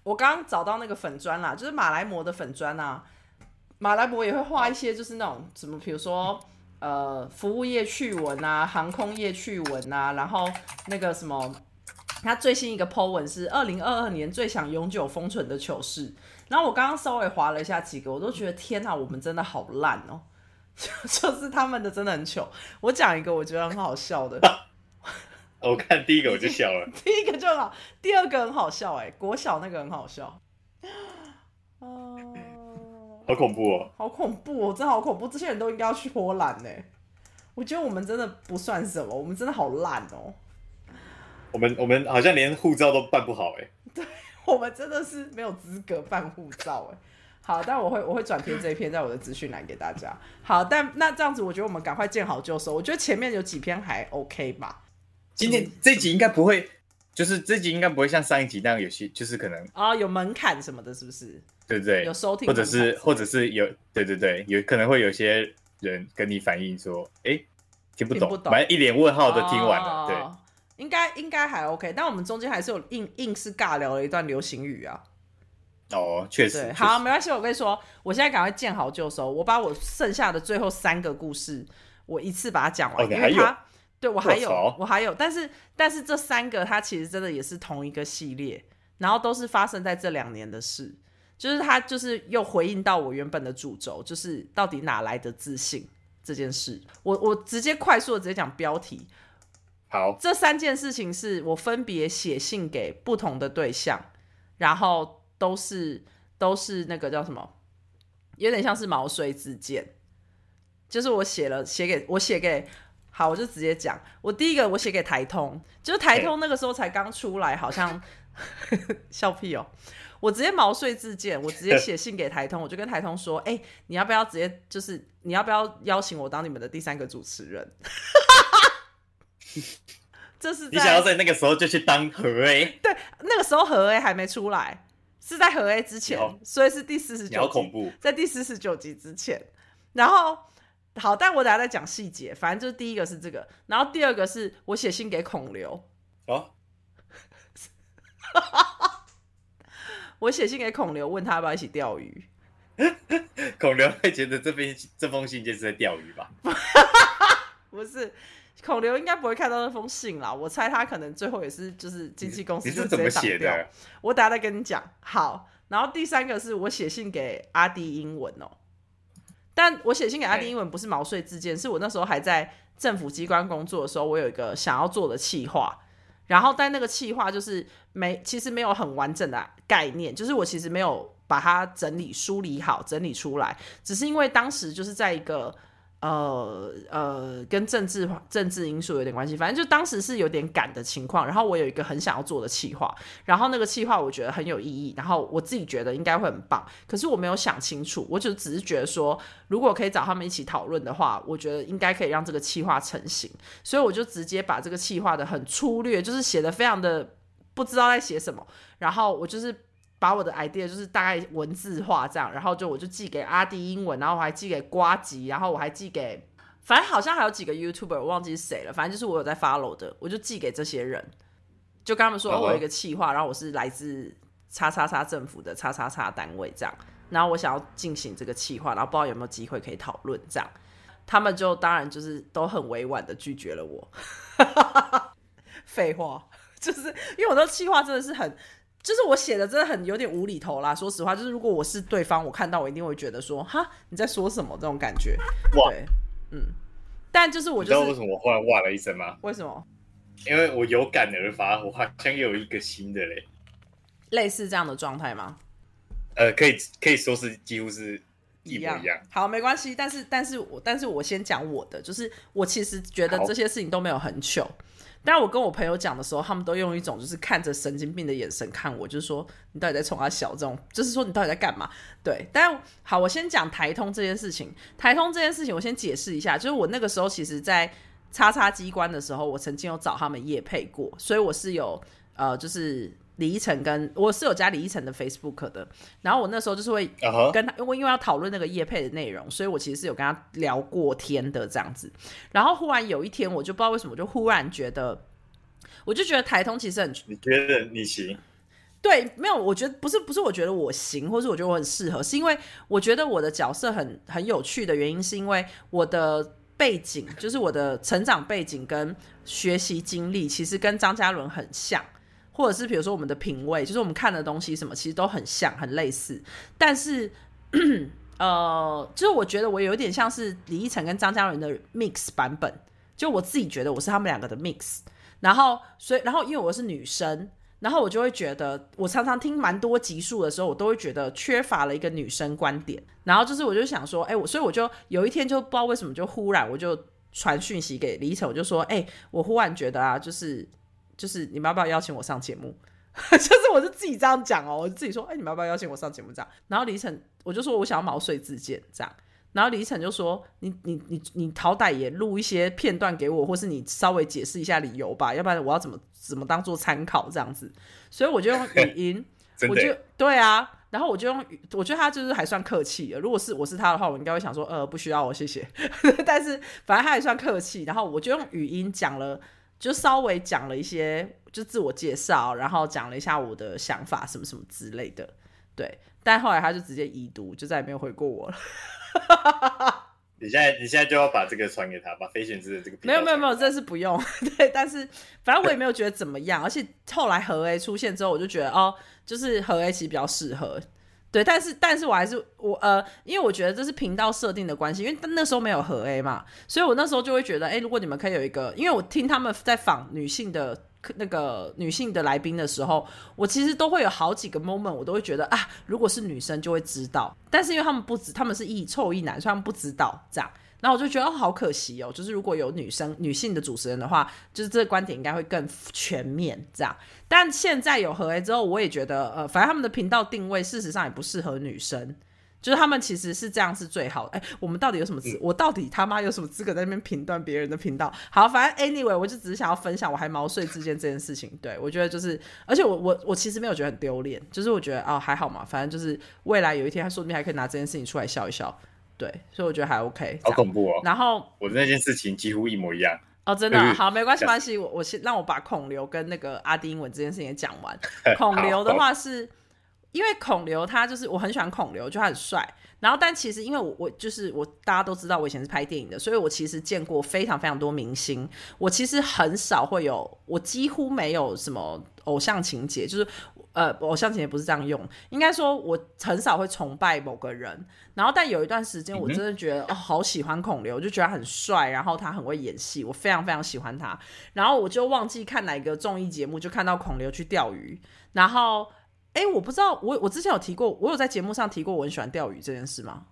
我刚刚找到那个粉砖啦，就是马来模的粉砖啊，马来模也会画一些，就是那种什么，比如说。呃，服务业趣闻啊，航空业趣闻啊，然后那个什么，他最新一个 po 文是二零二二年最想永久封存的糗事。然后我刚刚稍微划了一下几个，我都觉得天哪，我们真的好烂哦！(laughs) 就是他们的真的很糗。我讲一个我觉得很好笑的，我看第一个我就笑了，(laughs) 第一个就好，第二个很好笑哎，国小那个很好笑。好恐怖哦！好恐怖哦！真好恐怖！这些人都应该要去波兰呢。我觉得我们真的不算什么，我们真的好烂哦。我们我们好像连护照都办不好哎。对，我们真的是没有资格办护照哎。好，但我会我会转贴这一篇在我的资讯栏给大家。好，但那这样子，我觉得我们赶快见好就收。我觉得前面有几篇还 OK 吧。今天这集应该不会，就是这集应该不会像上一集那样有些，就是可能啊有门槛什么的，是不是？对不对？有收听，或者是或者是有，对对对，有可能会有些人跟你反映说，哎，听不懂，反正一脸问号的听完了，对，应该应该还 OK，但我们中间还是有硬硬是尬聊了一段流行语啊。哦，确实，好，没关系，我跟你说，我现在赶快见好就收，我把我剩下的最后三个故事，我一次把它讲完，因为它，对我还有，我还有，但是但是这三个它其实真的也是同一个系列，然后都是发生在这两年的事。就是他，就是又回应到我原本的主轴，就是到底哪来的自信这件事。我我直接快速的直接讲标题。好，这三件事情是我分别写信给不同的对象，然后都是都是那个叫什么，有点像是毛遂自荐。就是我写了写给我写给，好，我就直接讲。我第一个我写给台通，就是台通那个时候才刚出来，好像 (laughs) 笑屁哦。我直接毛遂自荐，我直接写信给台通，我就跟台通说：“哎，你要不要直接就是你要不要邀请我当你们的第三个主持人？” (laughs) 这是你想要在那个时候就去当何 A？对，那个时候何 A 还没出来，是在何 A 之前，所以是第四十九。好恐怖，在第四十九集之前。然后好，但我等下再讲细节。反正就是第一个是这个，然后第二个是我写信给孔刘。哦。(laughs) 我写信给孔刘，问他要不要一起钓鱼。(laughs) 孔刘会觉得这边这封信就是在钓鱼吧？(laughs) 不是，孔刘应该不会看到那封信啦。我猜他可能最后也是就是经纪公司就直接挡掉。我等下再跟你讲。好，然后第三个是我写信给阿弟英文哦。但我写信给他的英文不是毛遂自荐，是我那时候还在政府机关工作的时候，我有一个想要做的企划。然后，但那个企划就是没，其实没有很完整的概念，就是我其实没有把它整理梳理好，整理出来，只是因为当时就是在一个。呃呃，跟政治政治因素有点关系，反正就当时是有点赶的情况。然后我有一个很想要做的企划，然后那个企划我觉得很有意义，然后我自己觉得应该会很棒。可是我没有想清楚，我就只是觉得说，如果可以找他们一起讨论的话，我觉得应该可以让这个企划成型。所以我就直接把这个企划的很粗略，就是写的非常的不知道在写什么，然后我就是。把我的 idea 就是大概文字化这样，然后就我就寄给阿弟英文，然后我还寄给瓜吉，然后我还寄给，反正好像还有几个 YouTuber，我忘记是谁了，反正就是我有在 follow 的，我就寄给这些人，就跟他们说我有一个企划，然后我是来自叉叉叉政府的叉叉叉单位这样，然后我想要进行这个企划，然后不知道有没有机会可以讨论这样，他们就当然就是都很委婉的拒绝了我。(laughs) 废话，(laughs) 就是因为我的气话真的是很，就是我写的真的很有点无厘头啦。说实话，就是如果我是对方，我看到我一定会觉得说，哈，你在说什么这种感觉。对，嗯，但就是我你知道为什么我忽然哇了一声吗？为什么？因为我有感而发，我好像有一个新的嘞，类似这样的状态吗？呃，可以可以说是几乎是一模一样。好，没关系。但是，但是我但是我先讲我的，就是我其实觉得这些事情都没有很糗。但我跟我朋友讲的时候，他们都用一种就是看着神经病的眼神看我，就是说你到底在冲他小这种，就是说你到底在干嘛？对。但好，我先讲台通这件事情。台通这件事情，我先解释一下，就是我那个时候其实，在叉叉机关的时候，我曾经有找他们夜配过，所以我是有呃，就是李依晨跟我是有加李依晨的 Facebook 的。然后我那时候就是会跟他，因为因为要讨论那个叶配的内容，所以我其实是有跟他聊过天的这样子。然后忽然有一天，我就不知道为什么，就忽然觉得，我就觉得台通其实很，你觉得你行？对，没有，我觉得不是不是，我觉得我行，或是我觉得我很适合，是因为我觉得我的角色很很有趣的原因，是因为我的。背景就是我的成长背景跟学习经历，其实跟张嘉伦很像，或者是比如说我们的品味，就是我们看的东西什么，其实都很像，很类似。但是，(clears throat) 呃，就是我觉得我有点像是李依晨跟张嘉伦的 mix 版本，就我自己觉得我是他们两个的 mix。然后，所以，然后因为我是女生。然后我就会觉得，我常常听蛮多集数的时候，我都会觉得缺乏了一个女生观点。然后就是，我就想说，哎，我所以我就有一天就不知道为什么，就忽然我就传讯息给李依晨，我就说，哎，我忽然觉得啊，就是就是你们要不要邀请我上节目？(laughs) 就是我就自己这样讲哦，我自己说，哎，你们要不要邀请我上节目？这样。然后李晨我就说我想要毛遂自荐这样。然后李晨就说：“你你你你好歹也录一些片段给我，或是你稍微解释一下理由吧，要不然我要怎么怎么当做参考这样子？”所以我就用语音，(laughs) 我就对啊，然后我就用，我觉得他就是还算客气的。如果是我是他的话，我应该会想说：“呃，不需要我，谢谢。(laughs) ”但是反正他还算客气，然后我就用语音讲了，就稍微讲了一些，就自我介绍，然后讲了一下我的想法什么什么之类的。对，但后来他就直接已读，就再也没有回过我了。你现在你现在就要把这个传给他，把飞行之的这个没有没有没有，这是不用 (laughs) 对，但是反正我也没有觉得怎么样，而且后来何 A 出现之后，我就觉得哦，就是何 A 其实比较适合，对，但是但是我还是我呃，因为我觉得这是频道设定的关系，因为那时候没有合 A 嘛，所以我那时候就会觉得，哎，如果你们可以有一个，因为我听他们在访女性的。那个女性的来宾的时候，我其实都会有好几个 moment，我都会觉得啊，如果是女生就会知道，但是因为他们不知，他们是一臭一男，所以他们不知道这样，然后我就觉得哦，好可惜哦，就是如果有女生女性的主持人的话，就是这个观点应该会更全面这样。但现在有合 A 之后，我也觉得呃，反正他们的频道定位事实上也不适合女生。就是他们其实是这样是最好的。哎，我们到底有什么资？我到底他妈有什么资格在那边评断别人的频道？好，反正 anyway，我就只是想要分享我还毛遂自荐这件事情。对我觉得就是，而且我我我其实没有觉得很丢脸，就是我觉得哦还好嘛，反正就是未来有一天他说不定还可以拿这件事情出来笑一笑。对，所以我觉得还 OK。好恐怖哦！然后我的那件事情几乎一模一样。哦，真的好，没关系，没关系。我我先让我把孔刘跟那个阿丁英文这件事情也讲完。(laughs) 孔刘的话是。因为孔刘他就是我很喜欢孔刘，就他很帅。然后，但其实因为我我就是我大家都知道我以前是拍电影的，所以我其实见过非常非常多明星。我其实很少会有，我几乎没有什么偶像情节，就是呃偶像情节不是这样用，应该说我很少会崇拜某个人。然后，但有一段时间我真的觉得哦好喜欢孔刘，就觉得很帅，然后他很会演戏，我非常非常喜欢他。然后我就忘记看哪个综艺节目，就看到孔刘去钓鱼，然后。哎，我不知道，我我之前有提过，我有在节目上提过我很喜欢钓鱼这件事吗？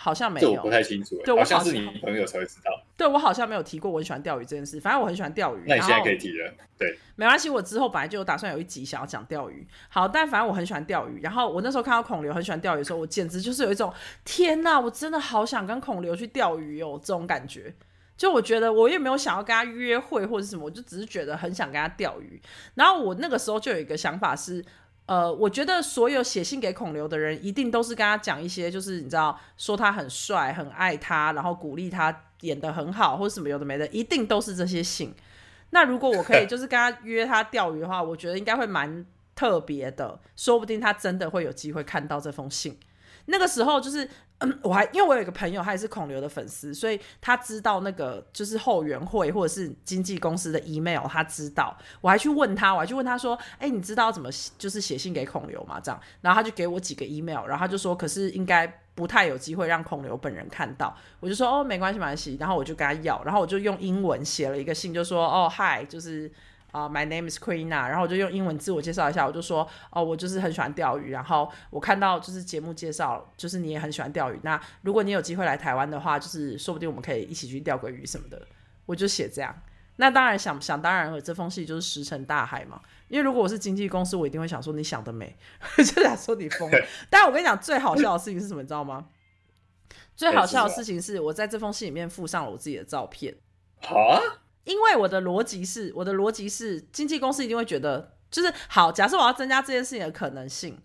好像没有，我不太清楚。对，好像是你朋友才会知道。对，我好像没有提过我很喜欢钓鱼这件事。反正我很喜欢钓鱼。那你现在可以提了。对，没关系，我之后本来就有打算有一集想要讲钓鱼。好，但反正我很喜欢钓鱼。然后我那时候看到孔刘很喜欢钓鱼的时候，我简直就是有一种天哪，我真的好想跟孔刘去钓鱼哦，这种感觉。就我觉得我也没有想要跟他约会或者什么，我就只是觉得很想跟他钓鱼。然后我那个时候就有一个想法是。呃，我觉得所有写信给孔刘的人，一定都是跟他讲一些，就是你知道，说他很帅，很爱他，然后鼓励他演的很好，或者什么有的没的，一定都是这些信。那如果我可以 (laughs) 就是跟他约他钓鱼的话，我觉得应该会蛮特别的，说不定他真的会有机会看到这封信。那个时候就是。嗯，我还因为我有一个朋友，他也是孔刘的粉丝，所以他知道那个就是后援会或者是经纪公司的 email，他知道。我还去问他，我还去问他说：“哎，你知道怎么就是写信给孔刘吗？”这样，然后他就给我几个 email，然后他就说：“可是应该不太有机会让孔刘本人看到。”我就说：“哦，没关系，没关系。”然后我就跟他要，然后我就用英文写了一个信，就说：“哦嗨就是。”啊，My name is Queen a 然后我就用英文自我介绍一下，我就说，哦，我就是很喜欢钓鱼，然后我看到就是节目介绍，就是你也很喜欢钓鱼，那如果你有机会来台湾的话，就是说不定我们可以一起去钓个鱼什么的，我就写这样。那当然想想当然了，这封信就是石沉大海嘛，因为如果我是经纪公司，我一定会想说你想得美，(laughs) 就想说你疯了。但我跟你讲，最好笑的事情是什么，你知道吗？最好笑的事情是我在这封信里面附上了我自己的照片。好。因为我的逻辑是，我的逻辑是，经纪公司一定会觉得，就是好。假设我要增加这件事情的可能性，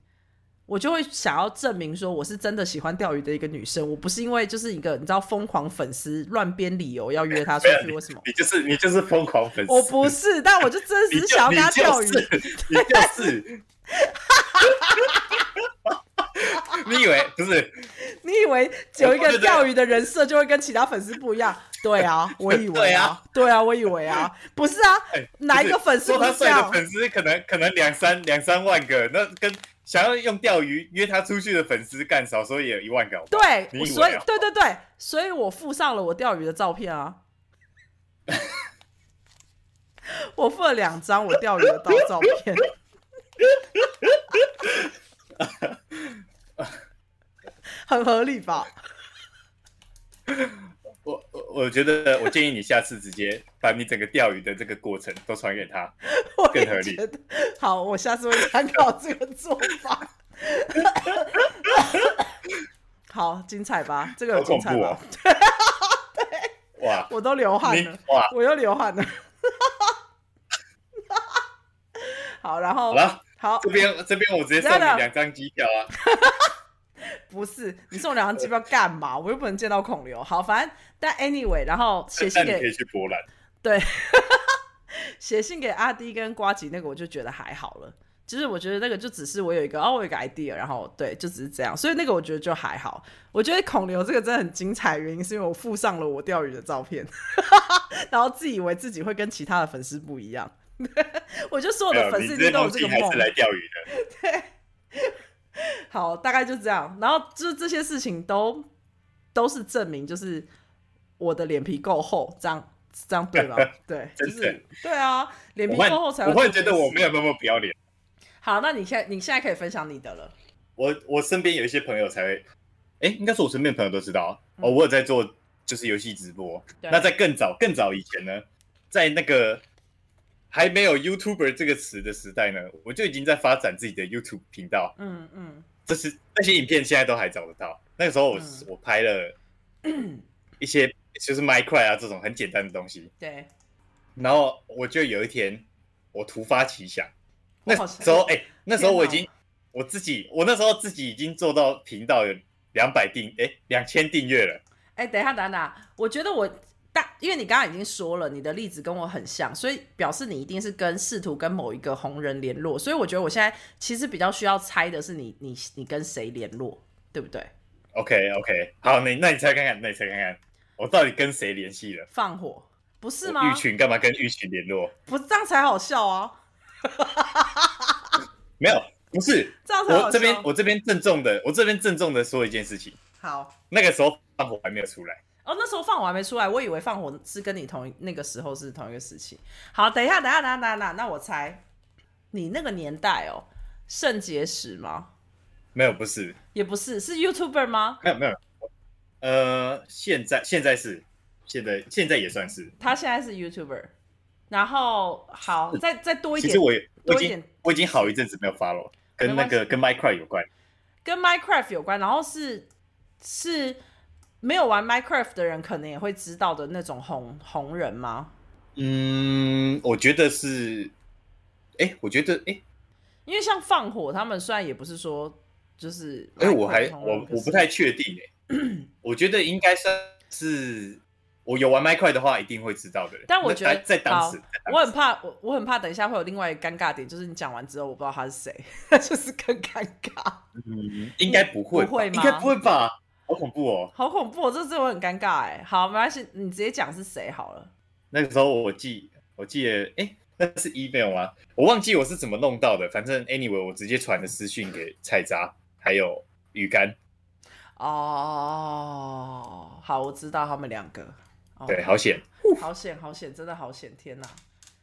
我就会想要证明说，我是真的喜欢钓鱼的一个女生，我不是因为就是一个你知道疯狂粉丝乱编理由要约她出去。为什么？你就是你就是疯狂粉丝。我不是，但我就真的是想要跟她钓鱼。你就是。你 (laughs) 以为不是？(laughs) 你以为有一个钓鱼的人设就会跟其他粉丝不一样？对啊，(laughs) 我以为啊，对啊，我以为啊，不是啊，哪一个粉丝？说他帅的粉丝可能可能两三两三万个，那跟想要用钓鱼约他出去的粉丝干少说也有一万个。对，所以对对对，所以我附上了我钓鱼的照片啊，我附了两张我钓鱼的照照片，很合理吧？(laughs) 我我我觉得，我建议你下次直接把你整个钓鱼的这个过程都传给他，(laughs) 更合理。好，我下次会参考这个做法。(laughs) 好，精彩吧？这个有精彩吧？对，哇，我都流汗了，哇，我又流汗了。好，然后好了，好，这边这边我直接送你两张机票啊。不是，你送两张机票干嘛？(laughs) 我又不能见到孔刘。好，反正但 anyway，然后写信给可以去波兰。对，(laughs) 写信给阿迪跟瓜吉那个，我就觉得还好了。其实我觉得那个就只是我有一个哦，我有一个 idea，然后对，就只是这样。所以那个我觉得就还好。我觉得孔刘这个真的很精彩，原因是因为我附上了我钓鱼的照片，(laughs) 然后自以为自己会跟其他的粉丝不一样。我就说我的粉丝都有这个梦，来钓鱼的。对。(laughs) 好，大概就这样。然后就这些事情都都是证明，就是我的脸皮够厚，这样这样对吗？(laughs) 对，就是对啊，脸皮够厚才会。我会觉得我没有那么不要脸。好，那你现在你现在可以分享你的了。我我身边有一些朋友才会，哎，应该是我身边朋友都知道哦。我有在做就是游戏直播。那在更早更早以前呢，在那个。还没有 YouTuber 这个词的时代呢，我就已经在发展自己的 YouTube 频道。嗯嗯，这是那些影片现在都还找得到。那个时候我我拍了一些就是 Minecraft 啊这种很简单的东西。对。然后我就有一天我突发奇想，那时候哎，那时候我已经我自己我那时候自己已经做到频道有两百订哎两千订阅了。哎，等一下等等，我觉得我。但因为你刚刚已经说了，你的例子跟我很像，所以表示你一定是跟试图跟某一个红人联络。所以我觉得我现在其实比较需要猜的是你你你跟谁联络，对不对？OK OK，好，你那你猜看看，那你猜看看，我到底跟谁联系了？放火不是吗？玉群干嘛跟玉群联络？(laughs) 不是这样才好笑啊！(laughs) 没有，不是这样才我这边我这边郑重的，我这边郑重的说一件事情。好，那个时候放火还没有出来。哦，那时候放火还没出来，我以为放火是跟你同那个时候是同一个时期。好，等一下，等一下，等一下，等一下，那我猜，你那个年代哦，肾结石吗？没有，不是，也不是，是 YouTuber 吗？没有，没有，呃，现在现在是，现在现在也算是，他现在是 YouTuber。然后好，再再多一点，其实我也我已经我已经好一阵子没有发了，跟那个跟 Minecraft 有关，跟 Minecraft 有关，然后是是。没有玩 Minecraft 的人可能也会知道的那种红红人吗？嗯，我觉得是，哎，我觉得哎，因为像放火，他们虽然也不是说就是，哎，我还我我不太确定哎，(clears throat) 我觉得应该算是我有玩麦块的话，一定会知道的。但我觉得在当时，我很怕，我我很怕，等一下会有另外一个尴尬点，就是你讲完之后，我不知道他是谁，就是更尴尬。嗯，应该不会，不会吗？应该不会吧？好恐怖哦！好恐怖，哦这这我很尴尬哎。好，没关系，你直接讲是谁好了。那个时候我记，我记得，哎，那是 email 吗？我忘记我是怎么弄到的。反正 anyway，我直接传的私讯给菜渣还有鱼竿。哦，好，我知道他们两个。对，好险，好险，好险，真的好险！天哪！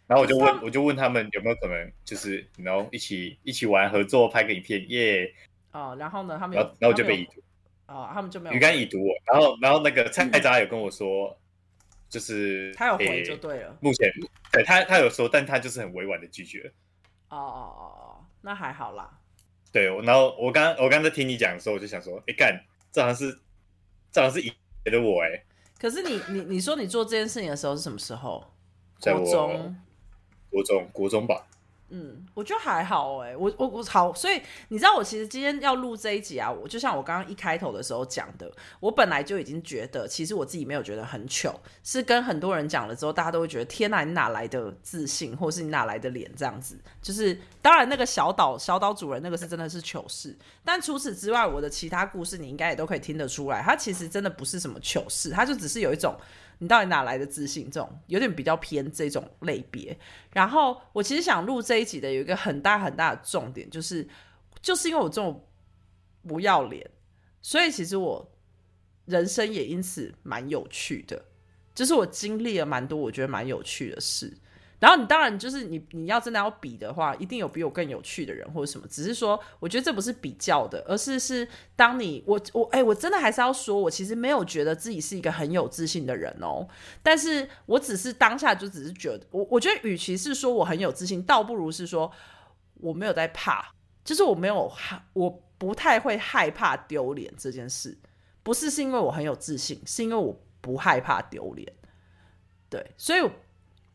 然后我就问，我就问他们有没有可能，就是然后一起一起玩合作拍个影片，耶！哦，然后呢？他们然后然后就被。哦，他们就没有。鱼竿已读我，然后然后那个蔡渣有跟我说，就是他有回就对了。目前对他他有说，但他就是很委婉的拒绝。哦哦哦哦，那还好啦。对，然后我刚我刚在听你讲的时候，我就想说，哎干，这好像是这好像是以前的我哎。可是你你你说你做这件事情的时候是什么时候？国中，国中，国中吧。嗯，我觉得还好哎，我我我好，所以你知道我其实今天要录这一集啊，我就像我刚刚一开头的时候讲的，我本来就已经觉得，其实我自己没有觉得很糗，是跟很多人讲了之后，大家都会觉得天哪，你哪来的自信，或是你哪来的脸这样子？就是当然那个小岛小岛主人那个是真的是糗事，但除此之外，我的其他故事你应该也都可以听得出来，它其实真的不是什么糗事，它就只是有一种。你到底哪来的自信？这种有点比较偏这种类别。然后我其实想录这一集的有一个很大很大的重点，就是就是因为我这种不要脸，所以其实我人生也因此蛮有趣的，就是我经历了蛮多我觉得蛮有趣的事。然后你当然就是你你要真的要比的话，一定有比我更有趣的人或者什么。只是说，我觉得这不是比较的，而是是当你我我哎，我真的还是要说，我其实没有觉得自己是一个很有自信的人哦。但是我只是当下就只是觉得，我我觉得与其是说我很有自信，倒不如是说我没有在怕，就是我没有害，我不太会害怕丢脸这件事。不是是因为我很有自信，是因为我不害怕丢脸。对，所以。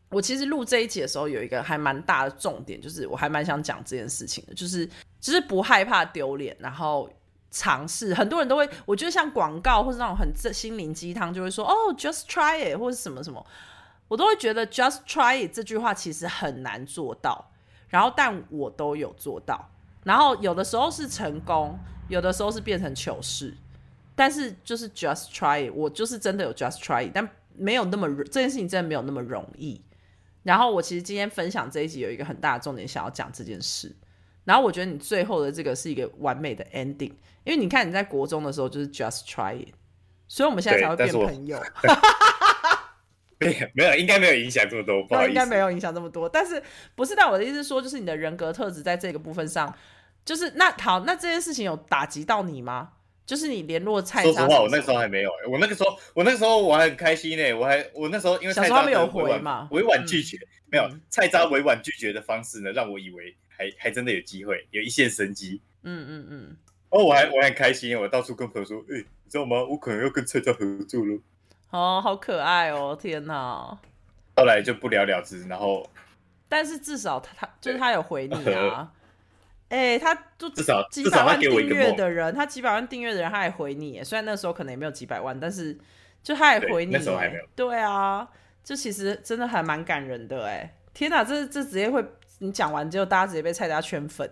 我其实录这一集的时候，有一个还蛮大的重点，就是我还蛮想讲这件事情的，就是就是不害怕丢脸，然后尝试。很多人都会，我觉得像广告或者那种很心灵鸡汤，就会说哦，just try it，或者什么什么，我都会觉得 just try it 这句话其实很难做到。然后，但我都有做到。然后有的时候是成功，有的时候是变成糗事。但是就是 just try it，我就是真的有 just try it，但没有那么这件事情真的没有那么容易。然后我其实今天分享这一集有一个很大的重点，想要讲这件事。然后我觉得你最后的这个是一个完美的 ending，因为你看你在国中的时候就是 just try it，所以我们现在才会变朋友。(laughs) 没有，没有，应该没有影响这么多，(laughs) 不好意思，应该没有影响这么多。但是不是？但我的意思说，就是你的人格特质在这个部分上，就是那好，那这件事情有打击到你吗？就是你联络蔡，说实话，我那时候还没有。我那个时候，我那个时候我还很开心呢。我还我那时候因为蔡渣没有回嘛，委婉拒绝，没有蔡渣委婉拒绝的方式呢，让我以为还还真的有机会，有一线生机。嗯嗯嗯。哦，我还我还很开心，我到处跟朋友说，哎，你知道吗？我可能要跟蔡渣合作了。哦，好可爱哦！天哪。后来就不了了之，然后，但是至少他他就是他有回你啊。(laughs) 哎，他就至少几百万订阅的人，他几百万订阅的人，他还回你。虽然那时候可能也没有几百万，但是就他也回你。那时候还没有。对啊，这其实真的还蛮感人的。哎，天哪，这这直接会你讲完之后，大家直接被蔡家圈粉，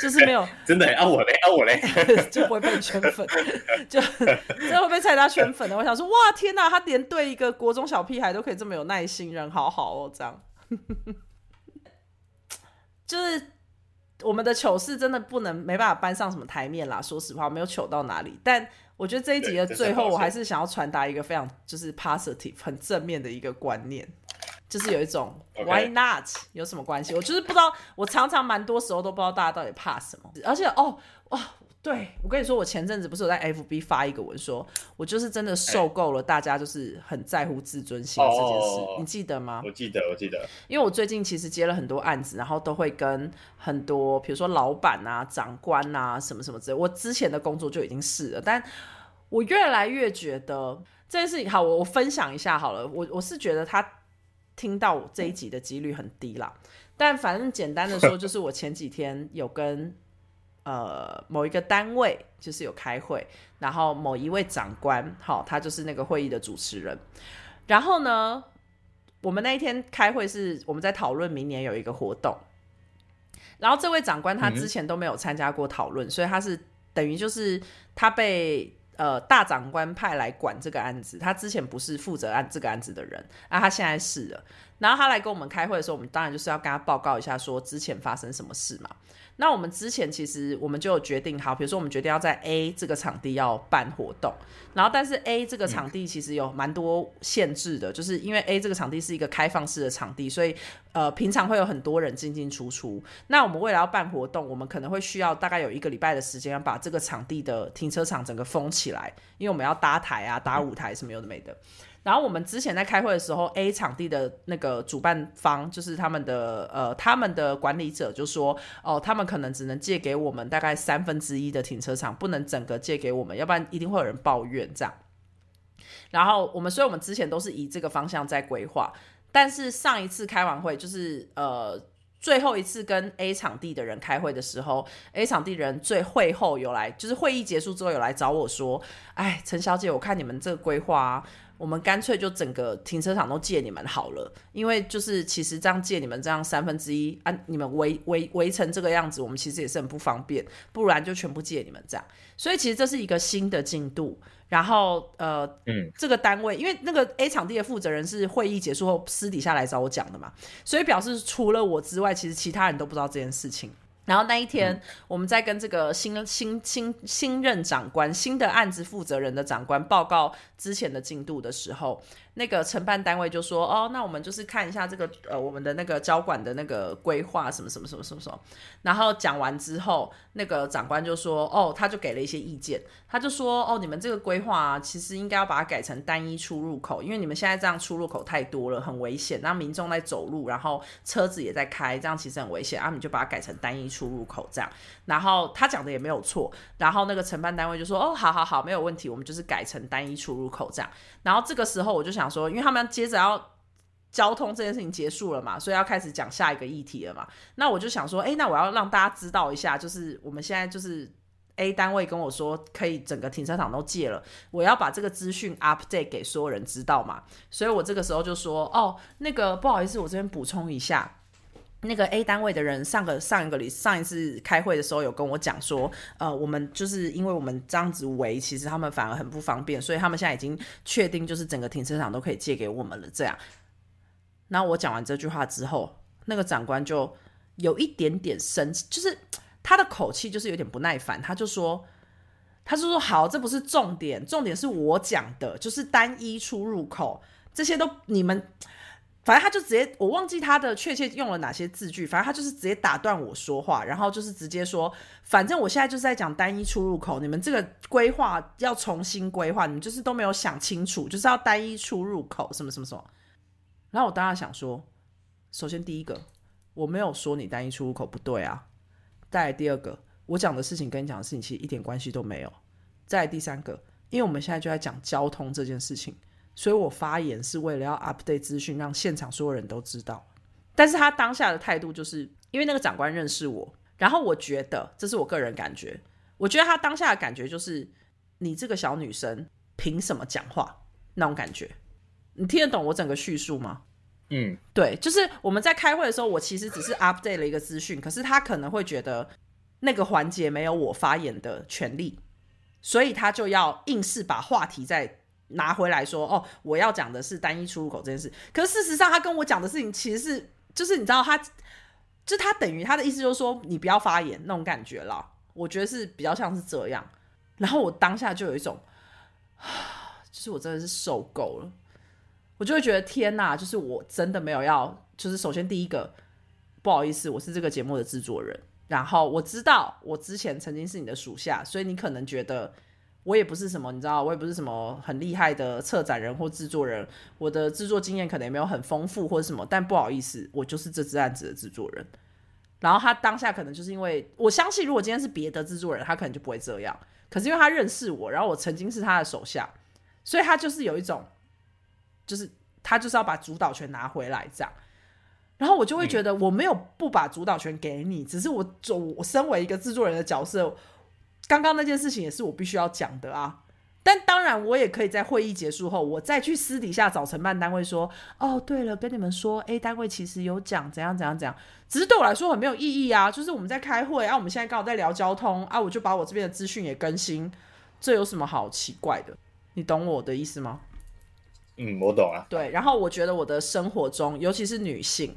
就是没有 (laughs) 真的啊我嘞啊我嘞，(laughs) 就不会被圈粉，就真的会被蔡家圈粉的。我想说，哇，天哪，他连对一个国中小屁孩都可以这么有耐心，人好好哦，这样，(laughs) 就是。我们的糗事真的不能没办法搬上什么台面啦，说实话没有糗到哪里。但我觉得这一集的最后，我还是想要传达一个非常就是 positive 很正面的一个观念，就是有一种 why not 有什么关系？我就是不知道，我常常蛮多时候都不知道大家到底怕什么，而且哦哇。对，我跟你说，我前阵子不是有在 FB 发一个文，说我就是真的受够了，大家就是很在乎自尊心这件事，你记得吗？我记得，我记得。因为我最近其实接了很多案子，然后都会跟很多，比如说老板啊、长官啊什么什么之类。我之前的工作就已经是了，但我越来越觉得这件事情好，我我分享一下好了。我我是觉得他听到这一集的几率很低啦，但反正简单的说，就是我前几天有跟。呃某一个单位就是有开会，然后某一位长官，好，他就是那个会议的主持人。然后呢，我们那一天开会是我们在讨论明年有一个活动，然后这位长官他之前都没有参加过讨论，所以他是等于就是他被。呃，大长官派来管这个案子，他之前不是负责案这个案子的人，那他现在是了。然后他来跟我们开会的时候，我们当然就是要跟他报告一下，说之前发生什么事嘛。那我们之前其实我们就有决定好，比如说我们决定要在 A 这个场地要办活动，然后但是 A 这个场地其实有蛮多限制的，就是因为 A 这个场地是一个开放式的场地，所以呃平常会有很多人进进出出。那我们为了要办活动，我们可能会需要大概有一个礼拜的时间，要把这个场地的停车场整个封起来，因为我们要搭台啊、搭舞台什么有的没的。然后我们之前在开会的时候，A 场地的那个主办方就是他们的呃他们的管理者就说，哦，他们可能只能借给我们大概三分之一的停车场，不能整个借给我们，要不然一定会有人抱怨这样。然后我们，所以我们之前都是以这个方向在规划，但是上一次开完会，就是呃最后一次跟 A 场地的人开会的时候，A 场地人最会后有来，就是会议结束之后有来找我说，哎，陈小姐，我看你们这个规划。我们干脆就整个停车场都借你们好了，因为就是其实这样借你们这样三分之一啊，你们围围围成这个样子，我们其实也是很不方便，不然就全部借你们这样。所以其实这是一个新的进度。然后呃，嗯，这个单位因为那个 A 场地的负责人是会议结束后私底下来找我讲的嘛，所以表示除了我之外，其实其他人都不知道这件事情。然后那一天，我们在跟这个新新新新任长官、新的案子负责人的长官报告之前的进度的时候。那个承办单位就说：“哦，那我们就是看一下这个呃，我们的那个交管的那个规划什么什么什么什么什么。”然后讲完之后，那个长官就说：“哦，他就给了一些意见，他就说：哦，你们这个规划啊其实应该要把它改成单一出入口，因为你们现在这样出入口太多了，很危险。那民众在走路，然后车子也在开，这样其实很危险。啊，你就把它改成单一出入口这样。然后他讲的也没有错。然后那个承办单位就说：哦，好好好，没有问题，我们就是改成单一出入口这样。然后这个时候我就想。”说，因为他们接着要交通这件事情结束了嘛，所以要开始讲下一个议题了嘛。那我就想说，哎，那我要让大家知道一下，就是我们现在就是 A 单位跟我说可以整个停车场都借了，我要把这个资讯 update 给所有人知道嘛。所以我这个时候就说，哦，那个不好意思，我这边补充一下。那个 A 单位的人上个上一个礼上一次开会的时候有跟我讲说，呃，我们就是因为我们这样子围，其实他们反而很不方便，所以他们现在已经确定就是整个停车场都可以借给我们了。这样，那我讲完这句话之后，那个长官就有一点点生气，就是他的口气就是有点不耐烦，他就说，他就说好，这不是重点，重点是我讲的，就是单一出入口，这些都你们。反正他就直接，我忘记他的确切用了哪些字句。反正他就是直接打断我说话，然后就是直接说：“反正我现在就是在讲单一出入口，你们这个规划要重新规划，你们就是都没有想清楚，就是要单一出入口，什么什么什么。”然后我当然想说，首先第一个，我没有说你单一出入口不对啊。再来第二个，我讲的事情跟你讲的事情其实一点关系都没有。再来第三个，因为我们现在就在讲交通这件事情。所以我发言是为了要 update 资讯，让现场所有人都知道。但是他当下的态度就是，因为那个长官认识我，然后我觉得这是我个人感觉，我觉得他当下的感觉就是，你这个小女生凭什么讲话那种感觉？你听得懂我整个叙述吗？嗯，对，就是我们在开会的时候，我其实只是 update 了一个资讯，可是他可能会觉得那个环节没有我发言的权利，所以他就要硬是把话题在。拿回来说哦，我要讲的是单一出入口这件事。可是事实上，他跟我讲的事情其实是，就是你知道，他就他等于他的意思就是说，你不要发言那种感觉了。我觉得是比较像是这样。然后我当下就有一种，(sighs) 就是我真的是受够了。我就会觉得天哪，就是我真的没有要，就是首先第一个，不好意思，我是这个节目的制作人。然后我知道我之前曾经是你的属下，所以你可能觉得。我也不是什么，你知道，我也不是什么很厉害的策展人或制作人，我的制作经验可能也没有很丰富或者什么，但不好意思，我就是这支案子的制作人。然后他当下可能就是因为我相信，如果今天是别的制作人，他可能就不会这样。可是因为他认识我，然后我曾经是他的手下，所以他就是有一种，就是他就是要把主导权拿回来这样。然后我就会觉得我没有不把主导权给你，只是我我身为一个制作人的角色，刚刚那件事情也是我必须要讲的啊。但当然，我也可以在会议结束后，我再去私底下找承办单位说：“哦，对了，跟你们说，A 单位其实有讲怎样怎样怎样，只是对我来说很没有意义啊。就是我们在开会啊，我们现在刚好在聊交通啊，我就把我这边的资讯也更新，这有什么好奇怪的？你懂我的意思吗？”嗯，我懂啊。对，然后我觉得我的生活中，尤其是女性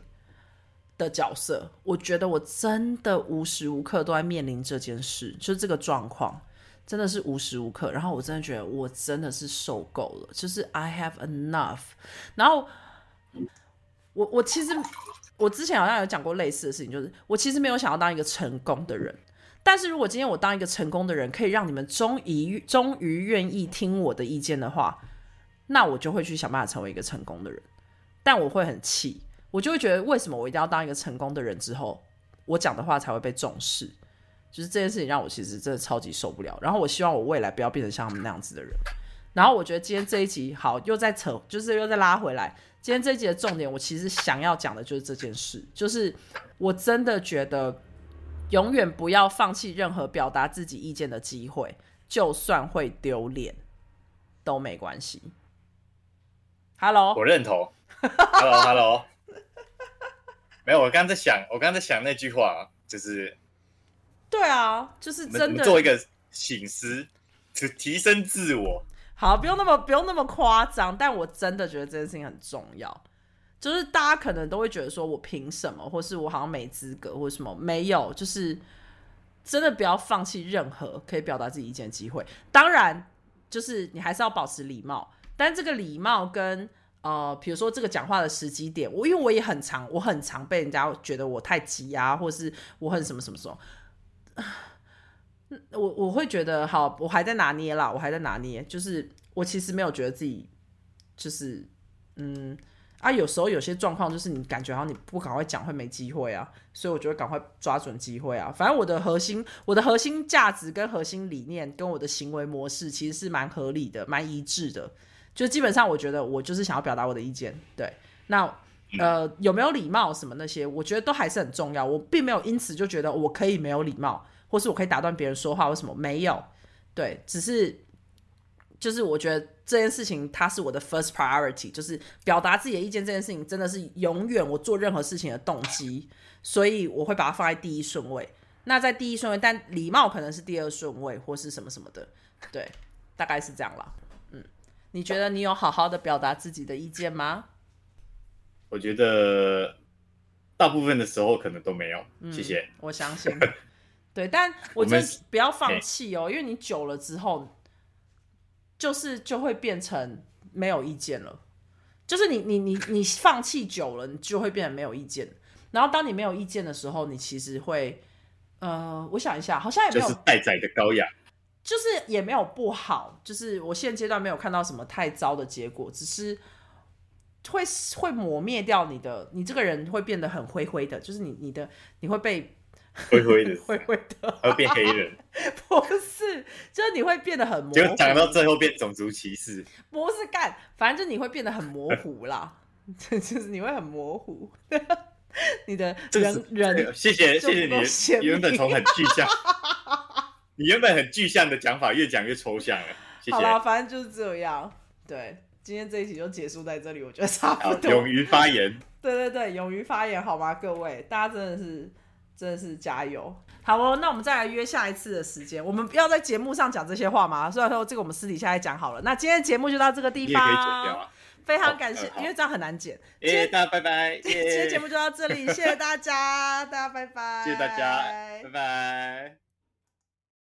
的角色，我觉得我真的无时无刻都在面临这件事，就是这个状况。真的是无时无刻，然后我真的觉得我真的是受够了，就是 I have enough。然后我我其实我之前好像有讲过类似的事情，就是我其实没有想要当一个成功的人，但是如果今天我当一个成功的人，可以让你们终于终于愿意听我的意见的话，那我就会去想办法成为一个成功的人。但我会很气，我就会觉得为什么我一定要当一个成功的人之后，我讲的话才会被重视。就是这件事情让我其实真的超级受不了，然后我希望我未来不要变成像他们那样子的人。然后我觉得今天这一集好，又在扯，就是又再拉回来。今天这一集的重点，我其实想要讲的就是这件事，就是我真的觉得永远不要放弃任何表达自己意见的机会，就算会丢脸都没关系。Hello，我认同。Hello，Hello，没有，我刚刚在想，我刚刚在想那句话，就是。对啊，就是真的做一个醒思，提提升自我。好，不用那么不用那么夸张，但我真的觉得这件事情很重要。就是大家可能都会觉得说，我凭什么，或是我好像没资格，或什么没有，就是真的不要放弃任何可以表达自己意见的机会。当然，就是你还是要保持礼貌，但这个礼貌跟呃，比如说这个讲话的时机点，我因为我也很常，我很常被人家觉得我太急啊，或是我很什么什么什么。我我会觉得好，我还在拿捏啦，我还在拿捏，就是我其实没有觉得自己就是嗯啊，有时候有些状况就是你感觉好像你不赶快讲会没机会啊，所以我就会赶快抓准机会啊。反正我的核心、我的核心价值跟核心理念跟我的行为模式其实是蛮合理的、蛮一致的。就基本上我觉得我就是想要表达我的意见，对。那呃有没有礼貌什么那些，我觉得都还是很重要。我并没有因此就觉得我可以没有礼貌。或是我可以打断别人说话，为什么没有？对，只是就是我觉得这件事情它是我的 first priority，就是表达自己的意见这件事情真的是永远我做任何事情的动机，所以我会把它放在第一顺位。那在第一顺位，但礼貌可能是第二顺位，或是什么什么的，对，大概是这样了。嗯，你觉得你有好好的表达自己的意见吗？我觉得大部分的时候可能都没有。谢谢，我相信。(laughs) 对，但我觉得不要放弃哦，因为你久了之后，就是就会变成没有意见了。就是你你你你放弃久了，你就会变成没有意见。然后当你没有意见的时候，你其实会，呃，我想一下，好像也没有待宰的羔羊，就是也没有不好。就是我现阶段没有看到什么太糟的结果，只是会会磨灭掉你的，你这个人会变得很灰灰的。就是你你的你会被。(laughs) 灰灰的，(laughs) 灰灰的，会变黑人？(laughs) 不是，就是你会变得很模糊。就讲到最后变种族歧视？不是干，反正就你会变得很模糊啦。就是你会很模糊，你的人人。谢谢谢谢你，原本从很具象，你原本很具象的讲法，越讲越抽象了。好了，反正就是这样。对，今天这一集就结束在这里，我觉得差不多。勇于发言。(laughs) 对对对，勇于发言，好吗？各位，大家真的是。真的是加油！好哦，那我们再来约下一次的时间。我们不要在节目上讲这些话嘛？虽然说这个我们私底下来讲好了。那今天节目就到这个地方，非常感谢，因为这样很难剪。谢谢大家，拜拜。(laughs) 今天节目就到这里，谢谢大家，大家拜拜。谢谢大家，拜拜。